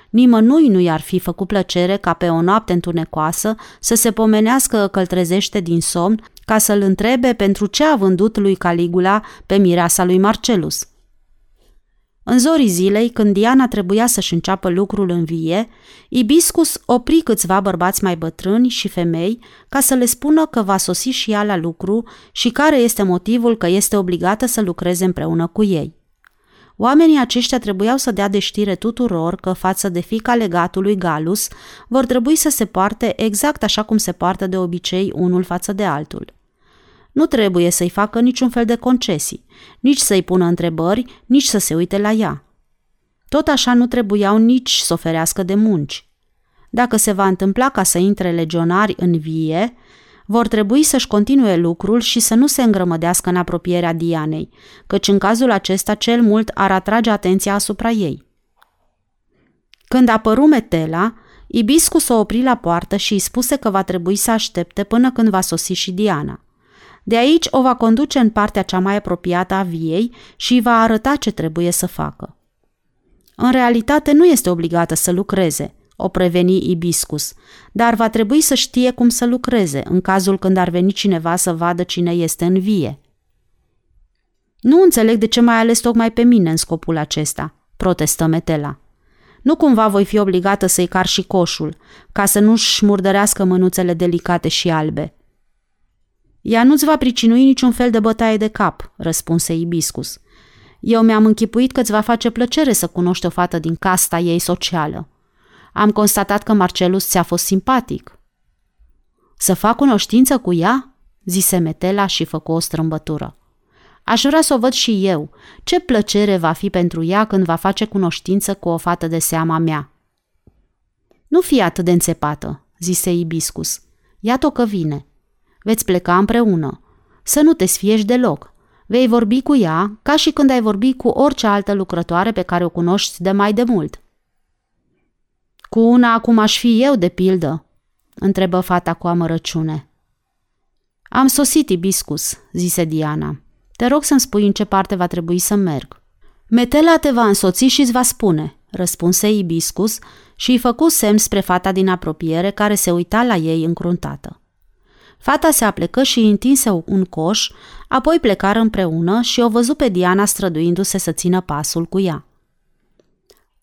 Nimănui nu i-ar fi făcut plăcere ca pe o noapte întunecoasă să se pomenească că îl trezește din somn ca să-l întrebe pentru ce a vândut lui Caligula pe mireasa lui Marcelus – în zorii zilei, când Diana trebuia să-și înceapă lucrul în vie, Ibiscus opri câțiva bărbați mai bătrâni și femei ca să le spună că va sosi și ea la lucru și care este motivul că este obligată să lucreze împreună cu ei. Oamenii aceștia trebuiau să dea de știre tuturor că față de fica legatului Galus vor trebui să se poarte exact așa cum se poartă de obicei unul față de altul. Nu trebuie să-i facă niciun fel de concesii, nici să-i pună întrebări, nici să se uite la ea. Tot așa nu trebuiau nici să oferească de munci. Dacă se va întâmpla ca să intre legionari în vie, vor trebui să-și continue lucrul și să nu se îngrămădească în apropierea Dianei, căci în cazul acesta cel mult ar atrage atenția asupra ei. Când apăru Metela, Ibiscus o opri la poartă și îi spuse că va trebui să aștepte până când va sosi și Diana. De aici o va conduce în partea cea mai apropiată a viei și îi va arăta ce trebuie să facă. În realitate nu este obligată să lucreze, o preveni Ibiscus, dar va trebui să știe cum să lucreze în cazul când ar veni cineva să vadă cine este în vie. Nu înțeleg de ce mai ales tocmai pe mine în scopul acesta, protestă Metela. Nu cumva voi fi obligată să-i car și coșul, ca să nu-și murdărească mânuțele delicate și albe. Ea nu-ți va pricinui niciun fel de bătaie de cap, răspunse Ibiscus. Eu mi-am închipuit că îți va face plăcere să cunoști o fată din casta ei socială. Am constatat că Marcelus ți-a fost simpatic. Să fac cunoștință cu ea? zise Metela și făcu o strâmbătură. Aș vrea să o văd și eu. Ce plăcere va fi pentru ea când va face cunoștință cu o fată de seama mea. Nu fi atât de înțepată, zise Ibiscus. Iată că vine. Veți pleca împreună. Să nu te sfiești deloc. Vei vorbi cu ea ca și când ai vorbi cu orice altă lucrătoare pe care o cunoști de mai de mult. Cu una acum aș fi eu, de pildă, întrebă fata cu amărăciune. Am sosit, Ibiscus, zise Diana. Te rog să-mi spui în ce parte va trebui să merg. Metela te va însoți și îți va spune, răspunse Ibiscus și îi făcu semn spre fata din apropiere care se uita la ei încruntată. Fata se aplecă și întinse un coș, apoi plecară împreună și o văzu pe Diana străduindu-se să țină pasul cu ea.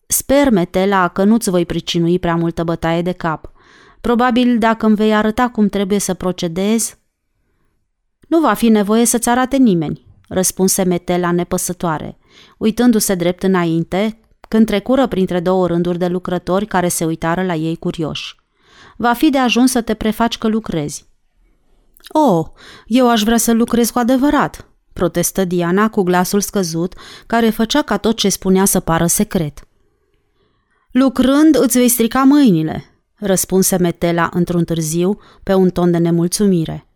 Sper, Metela, că nu-ți voi pricinui prea multă bătaie de cap. Probabil dacă îmi vei arăta cum trebuie să procedezi... Nu va fi nevoie să-ți arate nimeni, răspunse Metela nepăsătoare, uitându-se drept înainte, când trecură printre două rânduri de lucrători care se uitară la ei curioși. Va fi de ajuns să te prefaci că lucrezi. Oh, eu aș vrea să lucrez cu adevărat, protestă Diana cu glasul scăzut, care făcea ca tot ce spunea să pară secret. Lucrând îți vei strica mâinile, răspunse Metela într-un târziu, pe un ton de nemulțumire.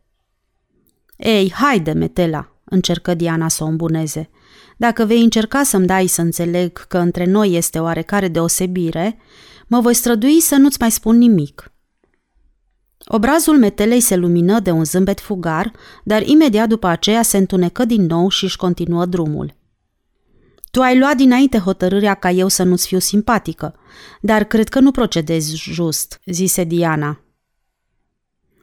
Ei, haide, Metela, încercă Diana să o îmbuneze. Dacă vei încerca să-mi dai să înțeleg că între noi este oarecare deosebire, mă voi strădui să nu-ți mai spun nimic. Obrazul metelei se lumină de un zâmbet fugar, dar imediat după aceea se întunecă din nou și își continuă drumul. Tu ai luat dinainte hotărârea ca eu să nu-ți fiu simpatică, dar cred că nu procedezi just, zise Diana.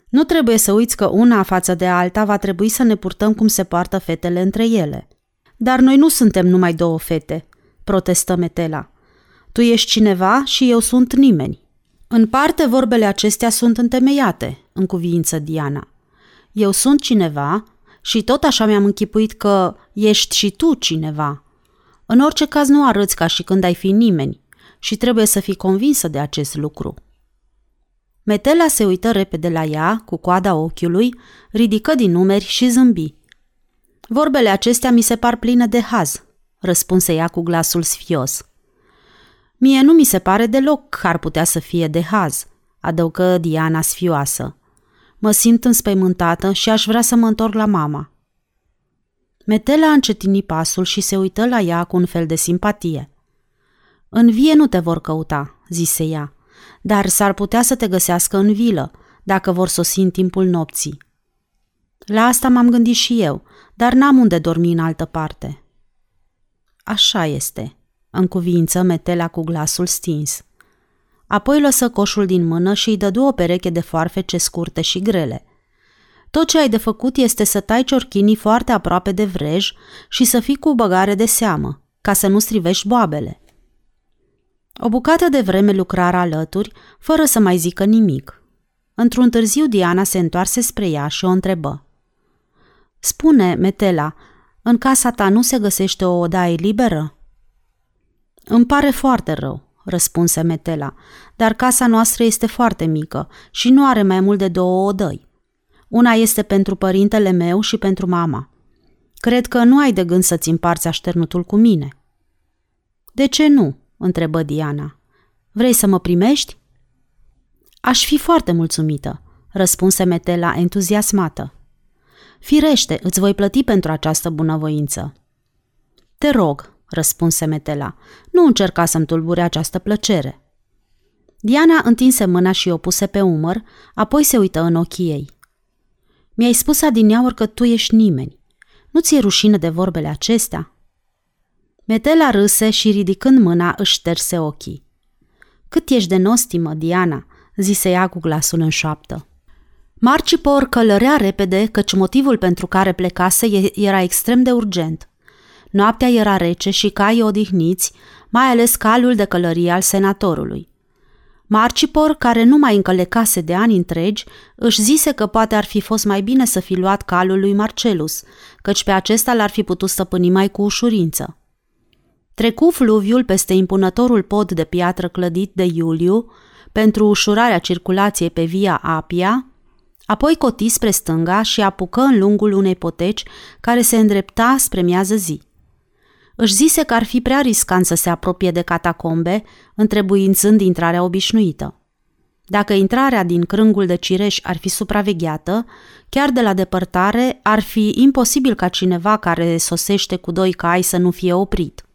Nu trebuie să uiți că una față de alta va trebui să ne purtăm cum se poartă fetele între ele. Dar noi nu suntem numai două fete, protestă Metela. Tu ești cineva și eu sunt nimeni. În parte vorbele acestea sunt întemeiate, în cuviință Diana. Eu sunt cineva și tot așa mi-am închipuit că ești și tu cineva. În orice caz nu arăți ca și când ai fi nimeni și trebuie să fii convinsă de acest lucru. Metela se uită repede la ea, cu coada ochiului, ridică din numeri și zâmbi. Vorbele acestea mi se par pline de haz, răspunse ea cu glasul sfios. Mie nu mi se pare deloc că ar putea să fie de haz, adăugă Diana sfioasă. Mă simt înspăimântată și aș vrea să mă întorc la mama. Metela încetini pasul și se uită la ea cu un fel de simpatie. În vie nu te vor căuta, zise ea, dar s-ar putea să te găsească în vilă, dacă vor sosi în timpul nopții. La asta m-am gândit și eu, dar n-am unde dormi în altă parte. Așa este, în cuvință Metela cu glasul stins. Apoi lăsă coșul din mână și îi dădu o pereche de foarfece scurte și grele. Tot ce ai de făcut este să tai ciorchinii foarte aproape de vrej și să fii cu băgare de seamă, ca să nu strivești boabele. O bucată de vreme lucrarea alături, fără să mai zică nimic. Într-un târziu Diana se întoarse spre ea și o întrebă. Spune, Metela, în casa ta nu se găsește o odaie liberă? Îmi pare foarte rău, răspunse Metela, dar casa noastră este foarte mică și nu are mai mult de două odăi. Una este pentru părintele meu și pentru mama. Cred că nu ai de gând să-ți împarți așternutul cu mine. De ce nu? întrebă Diana. Vrei să mă primești? Aș fi foarte mulțumită, răspunse Metela entuziasmată. Firește, îți voi plăti pentru această bunăvoință. Te rog, răspunse Metela, nu încerca să-mi tulbure această plăcere. Diana întinse mâna și o puse pe umăr, apoi se uită în ochii ei. Mi-ai spus adineaur că tu ești nimeni. Nu ți-e rușine de vorbele acestea? Metela râse și ridicând mâna își șterse ochii. Cât ești de nostimă, Diana, zise ea cu glasul în șoaptă. Marcipor călărea repede căci motivul pentru care plecase era extrem de urgent. Noaptea era rece și caii odihniți, mai ales calul de călărie al senatorului. Marcipor, care nu mai încălecase de ani întregi, își zise că poate ar fi fost mai bine să fi luat calul lui Marcelus, căci pe acesta l-ar fi putut stăpâni mai cu ușurință. Trecu fluviul peste impunătorul pod de piatră clădit de Iuliu pentru ușurarea circulației pe via Apia, apoi coti spre stânga și apucă în lungul unei poteci care se îndrepta spre miază zi. Își zise că ar fi prea riscant să se apropie de catacombe, întrebuințând intrarea obișnuită. Dacă intrarea din crângul de cireș ar fi supravegheată, chiar de la depărtare ar fi imposibil ca cineva care sosește cu doi cai să nu fie oprit.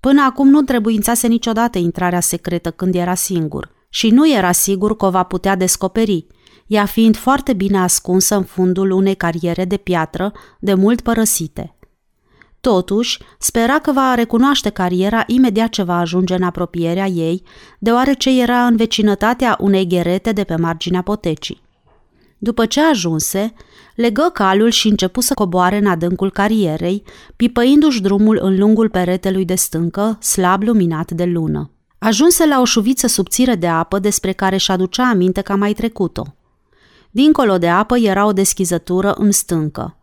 Până acum nu trebuințase niciodată intrarea secretă când era singur și nu era sigur că o va putea descoperi, ea fiind foarte bine ascunsă în fundul unei cariere de piatră de mult părăsite. Totuși, spera că va recunoaște cariera imediat ce va ajunge în apropierea ei, deoarece era în vecinătatea unei gherete de pe marginea potecii. După ce ajunse, legă calul și începu să coboare în adâncul carierei, pipăindu-și drumul în lungul peretelui de stâncă, slab luminat de lună. Ajunse la o șuviță subțire de apă despre care și aducea aminte că a mai trecut-o. Dincolo de apă era o deschizătură în stâncă.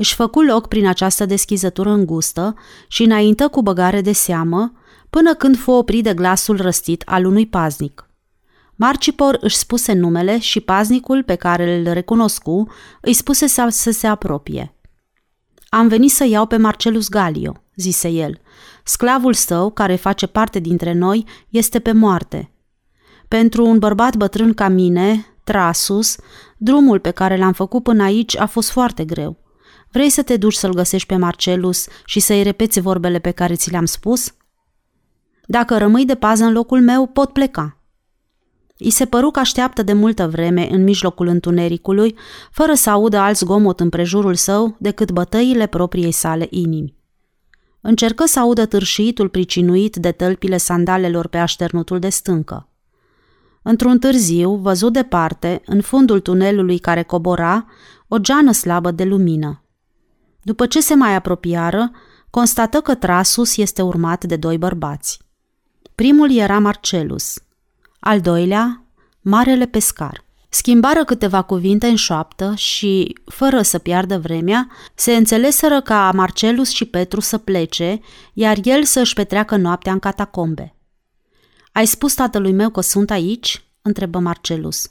Își făcu loc prin această deschizătură îngustă și înaintă cu băgare de seamă, până când fu oprit de glasul răstit al unui paznic. Marcipor își spuse numele și paznicul pe care îl recunoscu îi spuse să, să se apropie. Am venit să iau pe Marcelus Galio, zise el. Sclavul său, care face parte dintre noi, este pe moarte. Pentru un bărbat bătrân ca mine, Trasus, drumul pe care l-am făcut până aici a fost foarte greu. Vrei să te duci să-l găsești pe Marcelus și să-i repeți vorbele pe care ți le-am spus? Dacă rămâi de pază în locul meu, pot pleca. I se păru că așteaptă de multă vreme în mijlocul întunericului, fără să audă alt zgomot prejurul său decât bătăile propriei sale inimi. Încercă să audă târșitul pricinuit de tălpile sandalelor pe așternutul de stâncă. Într-un târziu, văzut departe, în fundul tunelului care cobora, o geană slabă de lumină. După ce se mai apropiară, constată că Trasus este urmat de doi bărbați. Primul era Marcelus, al doilea, Marele Pescar. Schimbară câteva cuvinte în șoaptă și, fără să piardă vremea, se înțeleseră ca Marcelus și Petru să plece, iar el să își petreacă noaptea în catacombe. Ai spus tatălui meu că sunt aici?" întrebă Marcelus.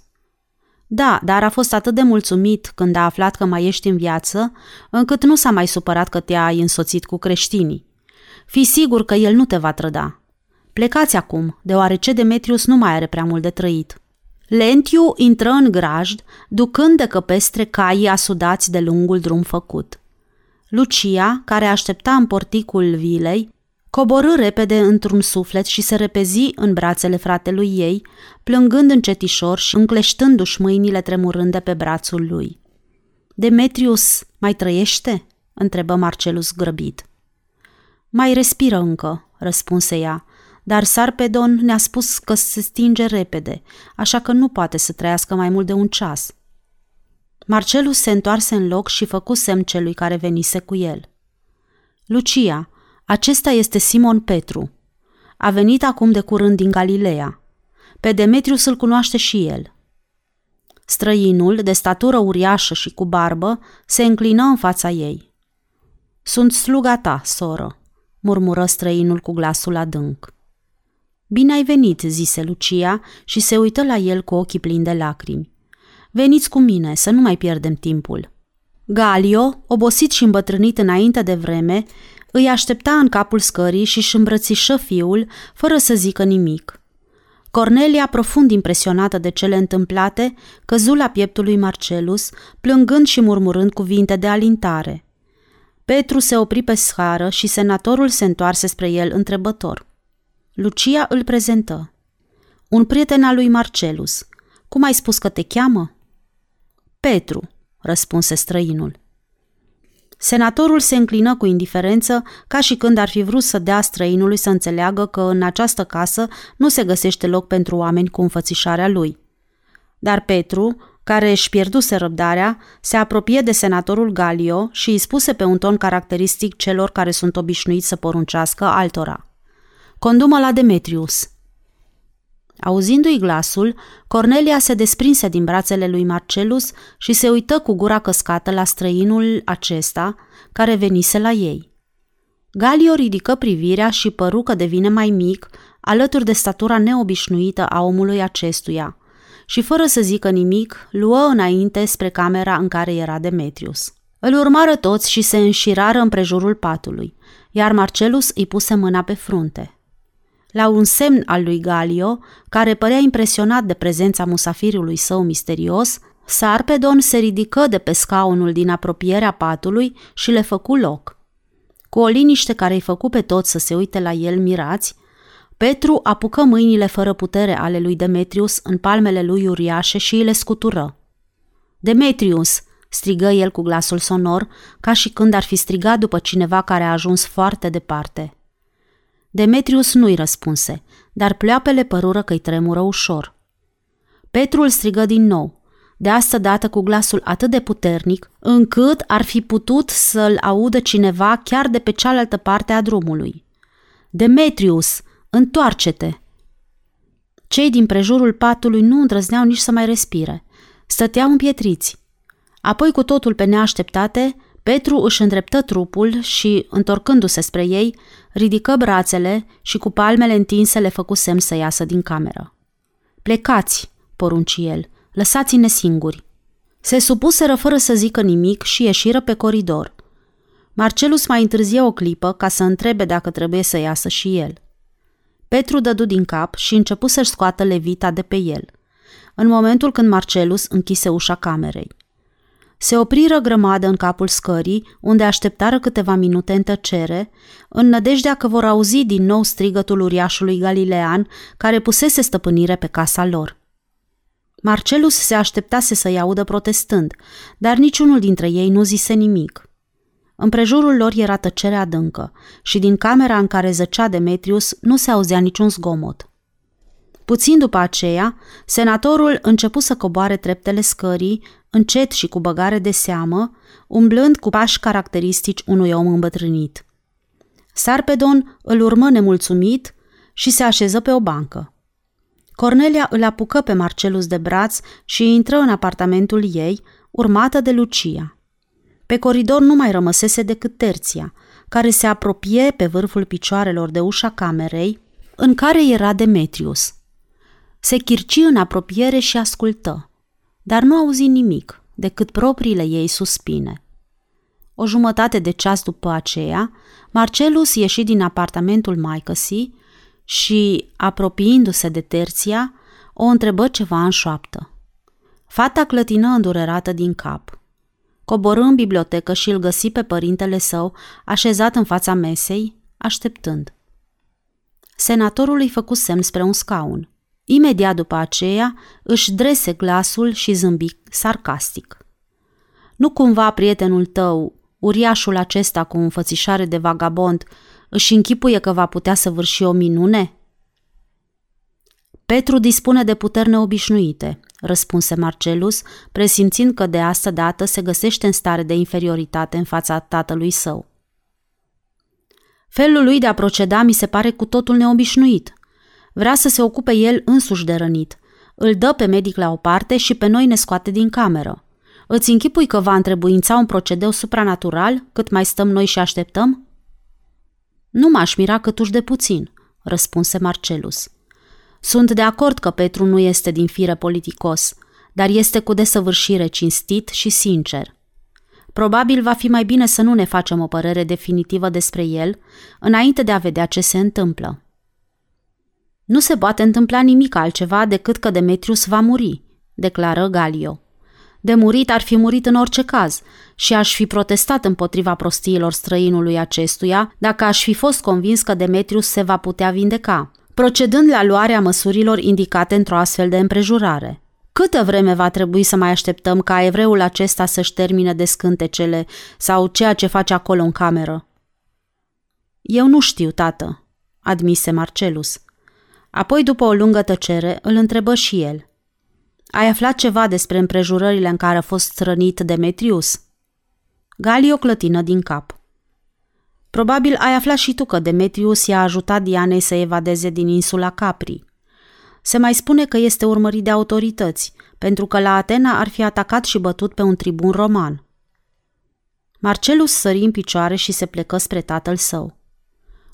Da, dar a fost atât de mulțumit când a aflat că mai ești în viață, încât nu s-a mai supărat că te-ai însoțit cu creștinii. Fii sigur că el nu te va trăda. Plecați acum, deoarece Demetrius nu mai are prea mult de trăit. Lentiu intră în grajd, ducând de căpestre caii asudați de lungul drum făcut. Lucia, care aștepta în porticul vilei, coborâ repede într-un suflet și se repezi în brațele fratelui ei, plângând încetișor și încleștându-și mâinile tremurând de pe brațul lui. Demetrius mai trăiește?" întrebă Marcelus grăbit. Mai respiră încă," răspunse ea, dar Sarpedon ne-a spus că se stinge repede, așa că nu poate să trăiască mai mult de un ceas. Marcelus se întoarse în loc și făcu semn celui care venise cu el. Lucia, acesta este Simon Petru. A venit acum de curând din Galileea. Pe Demetrius îl cunoaște și el. Străinul, de statură uriașă și cu barbă, se înclină în fața ei. Sunt sluga ta, soră, murmură străinul cu glasul adânc. Bine ai venit, zise Lucia și se uită la el cu ochii plini de lacrimi. Veniți cu mine, să nu mai pierdem timpul. Galio, obosit și îmbătrânit înainte de vreme, îi aștepta în capul scării și își îmbrățișă fiul, fără să zică nimic. Cornelia, profund impresionată de cele întâmplate, căzu la pieptul lui Marcelus, plângând și murmurând cuvinte de alintare. Petru se opri pe scară și senatorul se întoarse spre el întrebător. Lucia îl prezentă. Un prieten al lui Marcelus. Cum ai spus că te cheamă? Petru, răspunse străinul. Senatorul se înclină cu indiferență, ca și când ar fi vrut să dea străinului să înțeleagă că în această casă nu se găsește loc pentru oameni cu înfățișarea lui. Dar Petru, care își pierduse răbdarea, se apropie de senatorul Galio și îi spuse pe un ton caracteristic celor care sunt obișnuiți să poruncească altora. Condumă la Demetrius. Auzindu-i glasul, Cornelia se desprinse din brațele lui Marcelus și se uită cu gura căscată la străinul acesta, care venise la ei. Galio ridică privirea și păru că devine mai mic, alături de statura neobișnuită a omului acestuia, și fără să zică nimic, luă înainte spre camera în care era Demetrius. Îl urmară toți și se înșirară împrejurul patului, iar Marcelus îi puse mâna pe frunte. La un semn al lui Galio, care părea impresionat de prezența musafirului său misterios, Sarpedon se ridică de pe scaunul din apropierea patului și le făcu loc. Cu o liniște care îi făcu pe toți să se uite la el mirați, Petru apucă mâinile fără putere ale lui Demetrius în palmele lui uriașe și îi le scutură. Demetrius!" strigă el cu glasul sonor, ca și când ar fi strigat după cineva care a ajuns foarte departe. Demetrius nu-i răspunse, dar pleoapele părură că-i tremură ușor. Petru îl strigă din nou, de asta dată cu glasul atât de puternic, încât ar fi putut să-l audă cineva chiar de pe cealaltă parte a drumului. Demetrius, întoarce-te! Cei din prejurul patului nu îndrăzneau nici să mai respire. Stăteau împietriți. Apoi, cu totul pe neașteptate, Petru își îndreptă trupul și, întorcându-se spre ei, ridică brațele și cu palmele întinse le făcu semn să iasă din cameră. Plecați, porunci el, lăsați-ne singuri. Se supuseră fără să zică nimic și ieșiră pe coridor. Marcelus mai întârzie o clipă ca să întrebe dacă trebuie să iasă și el. Petru dădu din cap și începu să-și scoată levita de pe el, în momentul când Marcelus închise ușa camerei. Se opriră grămadă în capul scării, unde așteptară câteva minute în tăcere, în nădejdea că vor auzi din nou strigătul uriașului galilean, care pusese stăpânire pe casa lor. Marcelus se așteptase să-i audă protestând, dar niciunul dintre ei nu zise nimic. Împrejurul lor era tăcere adâncă și din camera în care zăcea Demetrius nu se auzea niciun zgomot. Puțin după aceea, senatorul începu să coboare treptele scării, încet și cu băgare de seamă, umblând cu pași caracteristici unui om îmbătrânit. Sarpedon îl urmă nemulțumit și se așeză pe o bancă. Cornelia îl apucă pe Marcelus de braț și intră în apartamentul ei, urmată de Lucia. Pe coridor nu mai rămăsese decât terția, care se apropie pe vârful picioarelor de ușa camerei, în care era Demetrius. Se chirci în apropiere și ascultă, dar nu auzi nimic decât propriile ei suspine. O jumătate de ceas după aceea, Marcelus ieși din apartamentul maicăsii și, apropiindu-se de terția, o întrebă ceva în șoaptă. Fata clătină îndurerată din cap. Coborâ în bibliotecă și îl găsi pe părintele său, așezat în fața mesei, așteptând. Senatorul îi făcu semn spre un scaun. Imediat după aceea își drese glasul și zâmbi sarcastic. Nu cumva prietenul tău, uriașul acesta cu înfățișare de vagabond, își închipuie că va putea să vârși o minune? Petru dispune de puteri neobișnuite, răspunse Marcelus, presimțind că de asta dată se găsește în stare de inferioritate în fața tatălui său. Felul lui de a proceda mi se pare cu totul neobișnuit. Vrea să se ocupe el însuși de rănit. Îl dă pe medic la o parte și pe noi ne scoate din cameră. Îți închipui că va întrebuința un procedeu supranatural cât mai stăm noi și așteptăm? Nu m-aș mira câtuși de puțin, răspunse Marcelus. Sunt de acord că Petru nu este din fire politicos, dar este cu desăvârșire cinstit și sincer. Probabil va fi mai bine să nu ne facem o părere definitivă despre el, înainte de a vedea ce se întâmplă. Nu se poate întâmpla nimic altceva decât că Demetrius va muri, declară Galio. De murit ar fi murit în orice caz și aș fi protestat împotriva prostiilor străinului acestuia dacă aș fi fost convins că Demetrius se va putea vindeca, procedând la luarea măsurilor indicate într-o astfel de împrejurare. Câtă vreme va trebui să mai așteptăm ca evreul acesta să-și termine de scântecele sau ceea ce face acolo în cameră? Eu nu știu, tată, admise Marcelus. Apoi, după o lungă tăcere, îl întrebă și el. Ai aflat ceva despre împrejurările în care a fost rănit Demetrius? Galio clătină din cap. Probabil ai aflat și tu că Demetrius i-a ajutat Dianei să evadeze din insula Capri. Se mai spune că este urmărit de autorități, pentru că la Atena ar fi atacat și bătut pe un tribun roman. Marcelus sări în picioare și se plecă spre tatăl său.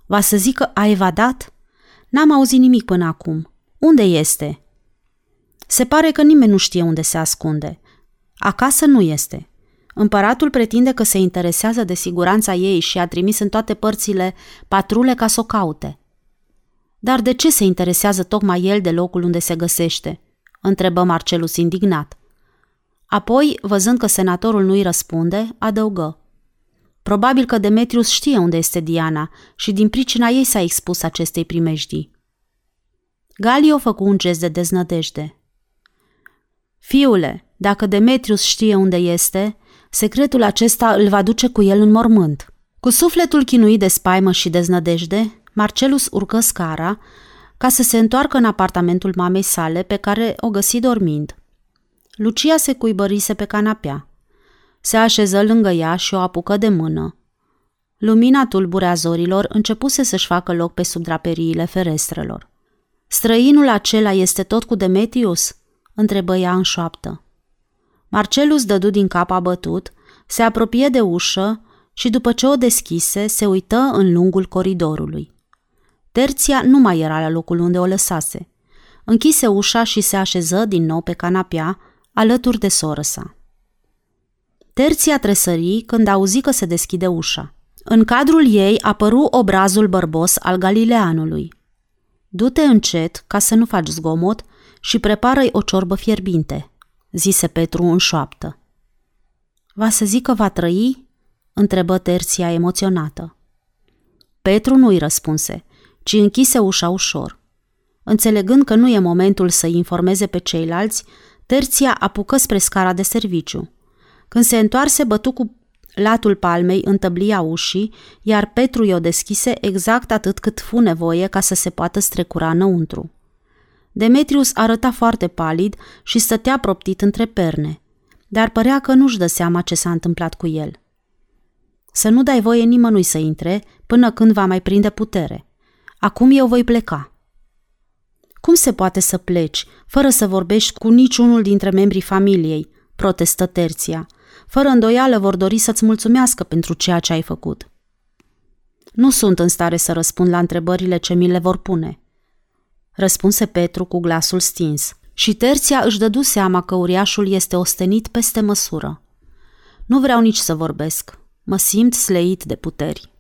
Va să zică a evadat? N-am auzit nimic până acum. Unde este?" Se pare că nimeni nu știe unde se ascunde. Acasă nu este. Împăratul pretinde că se interesează de siguranța ei și a trimis în toate părțile patrule ca să o caute. Dar de ce se interesează tocmai el de locul unde se găsește? întrebă Marcelus indignat. Apoi, văzând că senatorul nu-i răspunde, adăugă. Probabil că Demetrius știe unde este Diana și din pricina ei s-a expus acestei primejdii. Galio făcu un gest de deznădejde. Fiule, dacă Demetrius știe unde este, secretul acesta îl va duce cu el în mormânt. Cu sufletul chinuit de spaimă și deznădejde, Marcelus urcă scara ca să se întoarcă în apartamentul mamei sale pe care o găsi dormind. Lucia se cuibărise pe canapea. Se așeză lângă ea și o apucă de mână. Lumina tulbure a zorilor începuse să-și facă loc pe sub draperiile ferestrelor. Străinul acela este tot cu Demetrius?" întrebă ea în șoaptă. Marcelus dădu din cap abătut, se apropie de ușă și după ce o deschise, se uită în lungul coridorului. Terția nu mai era la locul unde o lăsase. Închise ușa și se așeză din nou pe canapea, alături de soră sa. Terția tresări când auzi că se deschide ușa. În cadrul ei apăru obrazul bărbos al Galileanului. Du-te încet ca să nu faci zgomot și prepară-i o ciorbă fierbinte, zise Petru în șoaptă. Va să zic că va trăi? întrebă Terția emoționată. Petru nu-i răspunse, ci închise ușa ușor. Înțelegând că nu e momentul să informeze pe ceilalți, Terția apucă spre scara de serviciu. Când se întoarse, bătu cu latul palmei în tăblia ușii, iar Petru i-o deschise exact atât cât fu nevoie ca să se poată strecura înăuntru. Demetrius arăta foarte palid și stătea proptit între perne, dar părea că nu-și dă seama ce s-a întâmplat cu el. Să nu dai voie nimănui să intre până când va mai prinde putere. Acum eu voi pleca. Cum se poate să pleci, fără să vorbești cu niciunul dintre membrii familiei, protestă Terția. Fără îndoială vor dori să-ți mulțumească pentru ceea ce ai făcut. Nu sunt în stare să răspund la întrebările ce mi le vor pune – răspunse Petru cu glasul stins. Și Terția își dădu seama că uriașul este ostenit peste măsură. Nu vreau nici să vorbesc. Mă simt sleit de puteri.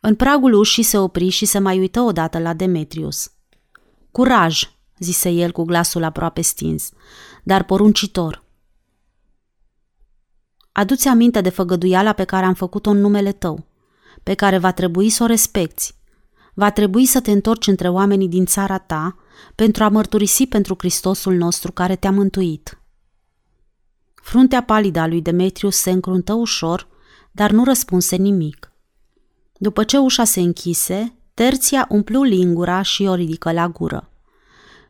În pragul ușii se opri și se mai uită odată la Demetrius. Curaj, zise el cu glasul aproape stins, dar poruncitor. Adu-ți aminte de făgăduiala pe care am făcut-o în numele tău, pe care va trebui să o respecti va trebui să te întorci între oamenii din țara ta pentru a mărturisi pentru Hristosul nostru care te-a mântuit. Fruntea palidă a lui Demetrius se încruntă ușor, dar nu răspunse nimic. După ce ușa se închise, Terția umplu lingura și o ridică la gură.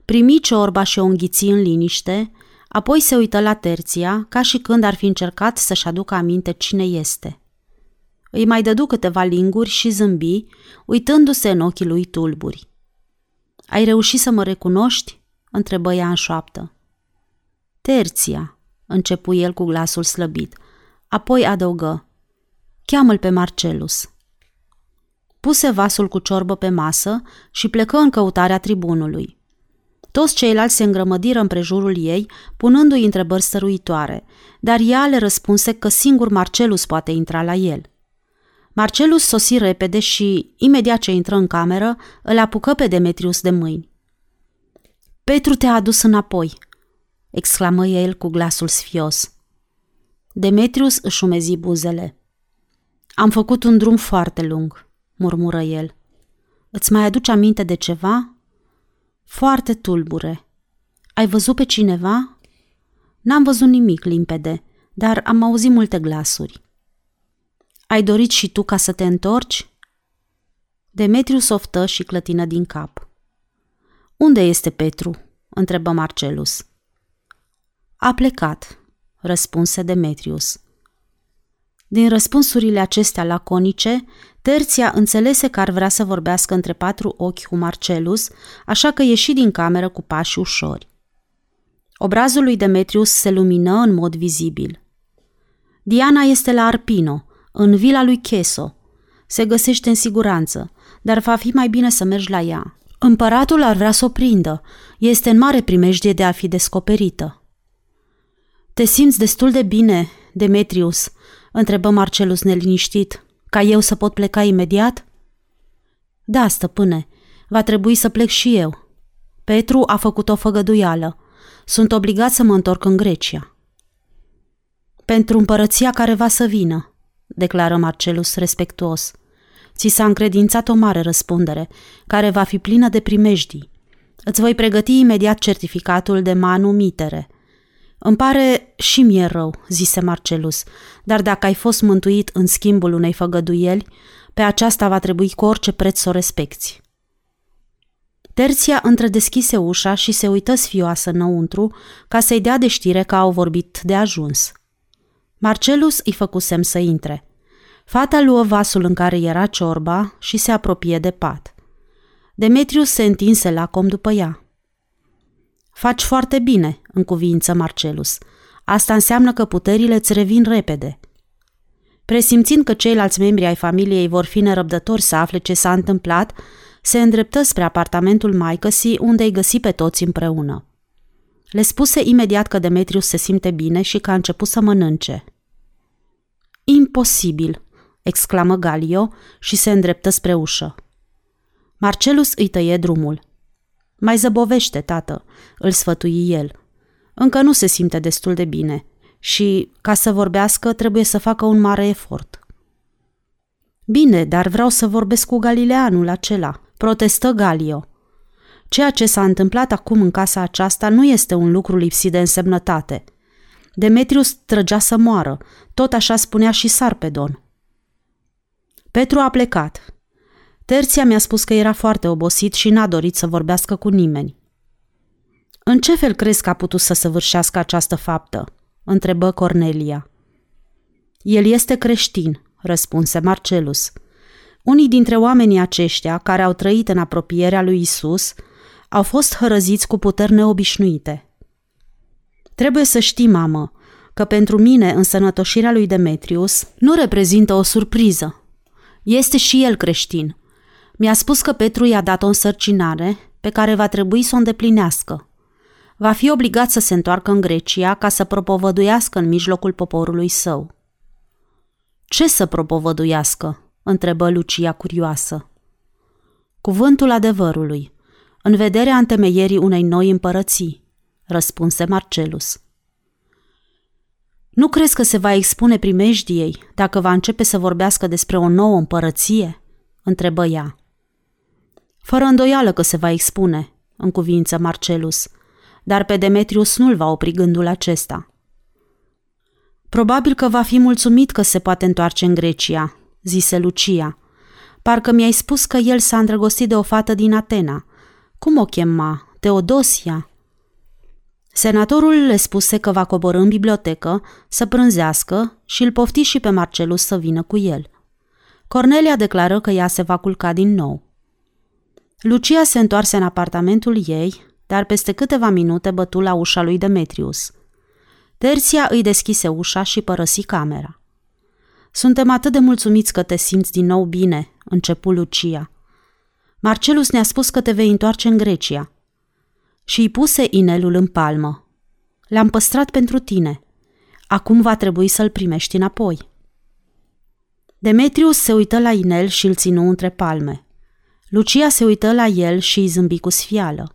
Primi ciorba și o înghiți în liniște, apoi se uită la Terția, ca și când ar fi încercat să-și aducă aminte cine este – îi mai dădu câteva linguri și zâmbi, uitându-se în ochii lui tulburi. Ai reușit să mă recunoști?" întrebă ea în șoaptă. Terția, începu el cu glasul slăbit. Apoi adăugă. Cheamă-l pe Marcelus. Puse vasul cu ciorbă pe masă și plecă în căutarea tribunului. Toți ceilalți se îngrămădiră împrejurul ei, punându-i întrebări stăruitoare, dar ea le răspunse că singur Marcelus poate intra la el – Marcelus sosi repede și, imediat ce intră în cameră, îl apucă pe Demetrius de mâini. Petru te-a adus înapoi, exclamă el cu glasul sfios. Demetrius își umezi buzele. Am făcut un drum foarte lung, murmură el. Îți mai aduce aminte de ceva? Foarte tulbure. Ai văzut pe cineva? N-am văzut nimic limpede, dar am auzit multe glasuri. Ai dorit și tu ca să te întorci? Demetriu softă și clătină din cap. Unde este Petru? întrebă Marcelus. A plecat, răspunse Demetrius. Din răspunsurile acestea laconice, Terția înțelese că ar vrea să vorbească între patru ochi cu Marcelus, așa că ieși din cameră cu pași ușori. Obrazul lui Demetrius se lumină în mod vizibil. Diana este la Arpino, în vila lui Cheso. Se găsește în siguranță, dar va fi mai bine să mergi la ea. Împăratul ar vrea să o prindă. Este în mare primejdie de a fi descoperită. Te simți destul de bine, Demetrius?" Întrebă Marcelus neliniștit. Ca eu să pot pleca imediat?" Da, stăpâne, va trebui să plec și eu. Petru a făcut o făgăduială. Sunt obligat să mă întorc în Grecia. Pentru împărăția care va să vină, declară Marcelus respectuos. Ți s-a încredințat o mare răspundere, care va fi plină de primejdii. Îți voi pregăti imediat certificatul de manu mitere. Îmi pare și mie rău, zise Marcelus, dar dacă ai fost mântuit în schimbul unei făgăduieli, pe aceasta va trebui cu orice preț să o respecti. Terția întredeschise ușa și se uită sfioasă înăuntru ca să-i dea de știre că au vorbit de ajuns. Marcelus îi făcu semn să intre. Fata luă vasul în care era ciorba și se apropie de pat. Demetrius se întinse lacom după ea. Faci foarte bine, în cuvință Marcelus. Asta înseamnă că puterile îți revin repede. Presimțind că ceilalți membri ai familiei vor fi nerăbdători să afle ce s-a întâmplat, se îndreptă spre apartamentul maicăsii unde îi găsi pe toți împreună. Le spuse imediat că Demetrius se simte bine și că a început să mănânce. Imposibil, exclamă Galio și se îndreptă spre ușă. Marcelus îi tăie drumul. Mai zăbovește, tată, îl sfătui el. Încă nu se simte destul de bine și, ca să vorbească, trebuie să facă un mare efort. Bine, dar vreau să vorbesc cu galileanul acela, protestă Galio. Ceea ce s-a întâmplat acum în casa aceasta nu este un lucru lipsit de însemnătate. Demetrius trăgea să moară, tot așa spunea și Sarpedon. Petru a plecat. Terția mi-a spus că era foarte obosit și n-a dorit să vorbească cu nimeni. În ce fel crezi că a putut să săvârșească această faptă? întrebă Cornelia. El este creștin, răspunse Marcelus. Unii dintre oamenii aceștia, care au trăit în apropierea lui Isus, au fost hărăziți cu puteri neobișnuite. Trebuie să știi, mamă, că pentru mine însănătoșirea lui Demetrius nu reprezintă o surpriză. Este și el creștin. Mi-a spus că Petru i-a dat o însărcinare pe care va trebui să o îndeplinească. Va fi obligat să se întoarcă în Grecia ca să propovăduiască în mijlocul poporului său. Ce să propovăduiască? întrebă Lucia curioasă. Cuvântul adevărului, în vederea întemeierii unei noi împărății, răspunse Marcelus. Nu crezi că se va expune primejdiei dacă va începe să vorbească despre o nouă împărăție? întrebă ea. Fără îndoială că se va expune, în cuvință Marcelus, dar pe Demetrius nu-l va opri gândul acesta. Probabil că va fi mulțumit că se poate întoarce în Grecia, zise Lucia. Parcă mi-ai spus că el s-a îndrăgostit de o fată din Atena. Cum o chema? Teodosia? Senatorul le spuse că va coborâ în bibliotecă să prânzească și îl pofti și pe Marcelus să vină cu el. Cornelia declară că ea se va culca din nou. Lucia se întoarse în apartamentul ei, dar peste câteva minute bătu la ușa lui Demetrius. Terția îi deschise ușa și părăsi camera. Suntem atât de mulțumiți că te simți din nou bine, începu Lucia. Marcelus ne-a spus că te vei întoarce în Grecia. Și îi puse inelul în palmă. L-am păstrat pentru tine. Acum va trebui să-l primești înapoi. Demetrius se uită la inel și îl ținu între palme. Lucia se uită la el și îi zâmbi cu sfială.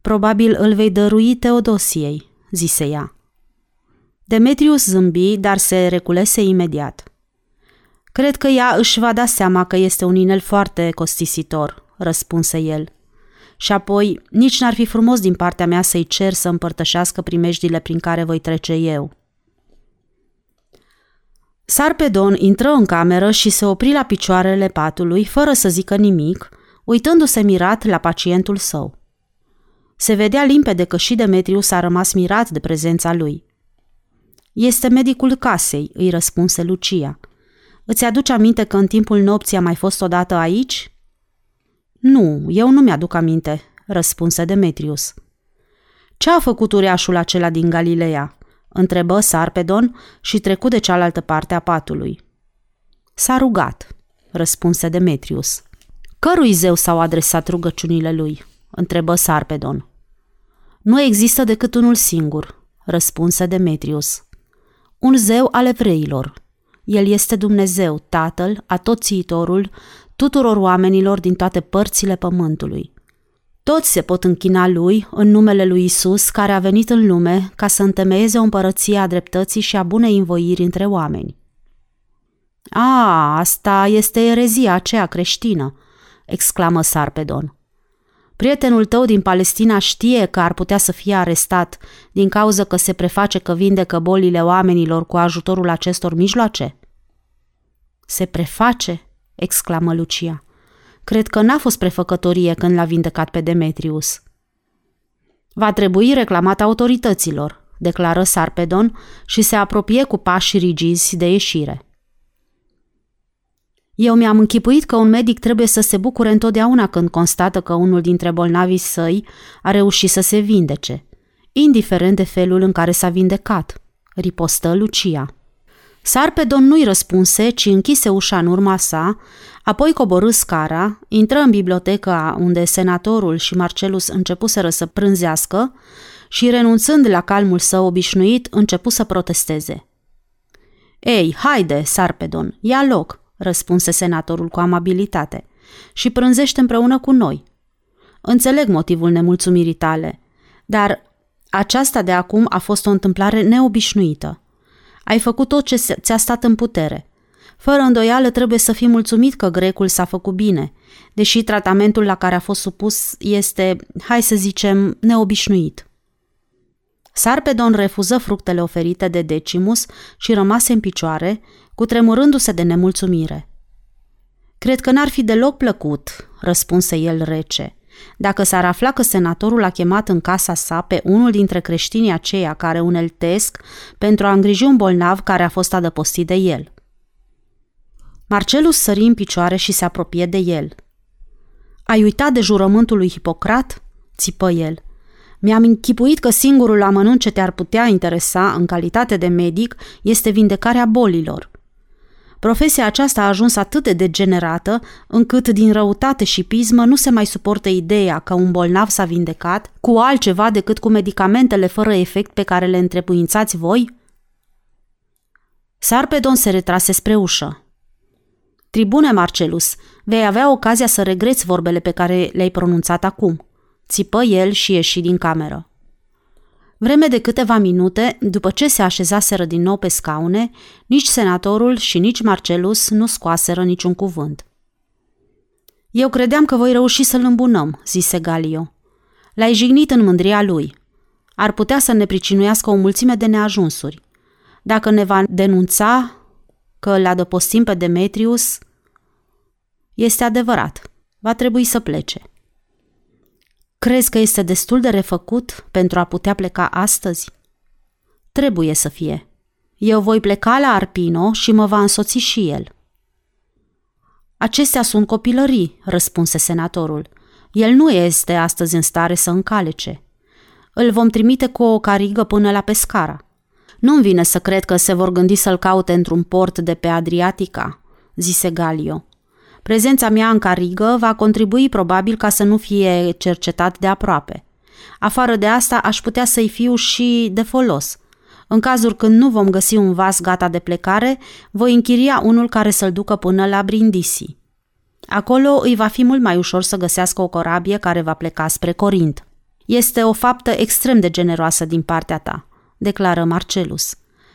Probabil îl vei dărui Teodosiei, zise ea. Demetrius zâmbi, dar se reculese imediat. Cred că ea își va da seama că este un inel foarte costisitor, răspunse el. Și apoi, nici n-ar fi frumos din partea mea să-i cer să împărtășească primejdile prin care voi trece eu. Sarpedon intră în cameră și se opri la picioarele patului, fără să zică nimic, uitându-se mirat la pacientul său. Se vedea limpede că și Demetrius a rămas mirat de prezența lui. Este medicul casei, îi răspunse Lucia. Îți aduce aminte că în timpul nopții a mai fost odată aici? Nu, eu nu mi-aduc aminte, răspunse Demetrius. Ce a făcut ureașul acela din Galileea? Întrebă Sarpedon și trecu de cealaltă parte a patului. S-a rugat, răspunse Demetrius. Cărui zeu s-au adresat rugăciunile lui? întrebă Sarpedon. Nu există decât unul singur, răspunse Demetrius. Un zeu al evreilor. El este Dumnezeu, Tatăl, atoțiitorul, tuturor oamenilor din toate părțile pământului. Toți se pot închina lui în numele lui Isus, care a venit în lume ca să întemeieze o împărăție a dreptății și a bunei învoiri între oameni. A, asta este erezia aceea creștină, exclamă Sarpedon. Prietenul tău din Palestina știe că ar putea să fie arestat din cauza că se preface că vindecă bolile oamenilor cu ajutorul acestor mijloace? Se preface? exclamă Lucia. Cred că n-a fost prefăcătorie când l-a vindecat pe Demetrius. Va trebui reclamat autorităților, declară Sarpedon și se apropie cu pași rigizi de ieșire. Eu mi-am închipuit că un medic trebuie să se bucure întotdeauna când constată că unul dintre bolnavii săi a reușit să se vindece, indiferent de felul în care s-a vindecat, ripostă Lucia. Sarpedon nu-i răspunse, ci închise ușa în urma sa, apoi coborâ scara, intră în biblioteca unde senatorul și Marcelus începuseră să prânzească și, renunțând la calmul său obișnuit, începu să protesteze. Ei, haide, Sarpedon, ia loc, răspunse senatorul cu amabilitate, și prânzește împreună cu noi. Înțeleg motivul nemulțumirii tale, dar aceasta de acum a fost o întâmplare neobișnuită. Ai făcut tot ce ți-a stat în putere. Fără îndoială trebuie să fii mulțumit că grecul s-a făcut bine, deși tratamentul la care a fost supus este, hai să zicem, neobișnuit. Sarpedon refuză fructele oferite de Decimus și rămase în picioare, cu tremurându-se de nemulțumire. Cred că n-ar fi deloc plăcut, răspunse el rece, dacă s-ar afla că senatorul a chemat în casa sa pe unul dintre creștinii aceia care uneltesc pentru a îngriji un bolnav care a fost adăpostit de el. Marcelus sări în picioare și se apropie de el. Ai uitat de jurământul lui Hipocrat?" țipă el. Mi-am închipuit că singurul amănunt ce te-ar putea interesa în calitate de medic este vindecarea bolilor. Profesia aceasta a ajuns atât de degenerată, încât din răutate și pismă nu se mai suportă ideea că un bolnav s-a vindecat cu altceva decât cu medicamentele fără efect pe care le întrebuințați voi? Sarpedon se retrase spre ușă. Tribune Marcelus, vei avea ocazia să regreți vorbele pe care le-ai pronunțat acum. Țipă el și ieși din cameră. Vreme de câteva minute, după ce se așezaseră din nou pe scaune, nici senatorul și nici Marcelus nu scoaseră niciun cuvânt. Eu credeam că voi reuși să-l îmbunăm, zise Galio. L-ai jignit în mândria lui. Ar putea să ne pricinuiască o mulțime de neajunsuri. Dacă ne va denunța că îl adăpostim pe Demetrius, este adevărat. Va trebui să plece. Crezi că este destul de refăcut pentru a putea pleca astăzi? Trebuie să fie. Eu voi pleca la Arpino și mă va însoți și el. Acestea sunt copilării, răspunse senatorul. El nu este astăzi în stare să încalece. Îl vom trimite cu o carigă până la Pescara. Nu-mi vine să cred că se vor gândi să-l caute într-un port de pe Adriatica, zise Galio. Prezența mea în carigă va contribui probabil ca să nu fie cercetat de aproape. Afară de asta, aș putea să-i fiu și de folos. În cazul când nu vom găsi un vas gata de plecare, voi închiria unul care să-l ducă până la Brindisi. Acolo îi va fi mult mai ușor să găsească o corabie care va pleca spre Corint. Este o faptă extrem de generoasă din partea ta, declară Marcelus.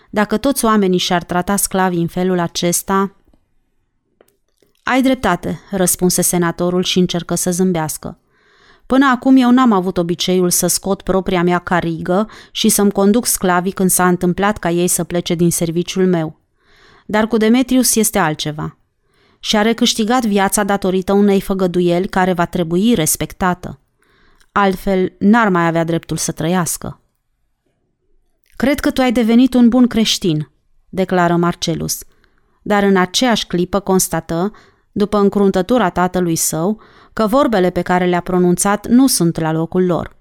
Dacă toți oamenii și-ar trata sclavii în felul acesta, ai dreptate, răspunse senatorul și încercă să zâmbească. Până acum eu n-am avut obiceiul să scot propria mea carigă și să-mi conduc sclavii când s-a întâmplat ca ei să plece din serviciul meu. Dar cu Demetrius este altceva. Și a recâștigat viața datorită unei făgăduieli care va trebui respectată. Altfel, n-ar mai avea dreptul să trăiască. Cred că tu ai devenit un bun creștin, declară Marcelus, dar în aceeași clipă constată după încruntătura tatălui său, că vorbele pe care le-a pronunțat nu sunt la locul lor.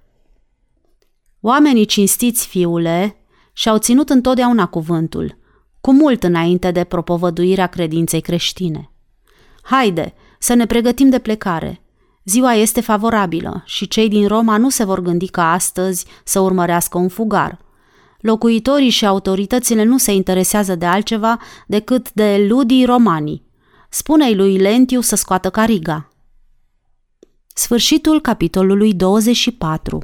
Oamenii cinstiți, fiule, și-au ținut întotdeauna cuvântul, cu mult înainte de propovăduirea credinței creștine. Haide, să ne pregătim de plecare. Ziua este favorabilă și cei din Roma nu se vor gândi ca astăzi să urmărească un fugar. Locuitorii și autoritățile nu se interesează de altceva decât de ludii romanii, Spune-i lui Lentiu să scoată cariga. Sfârșitul capitolului 24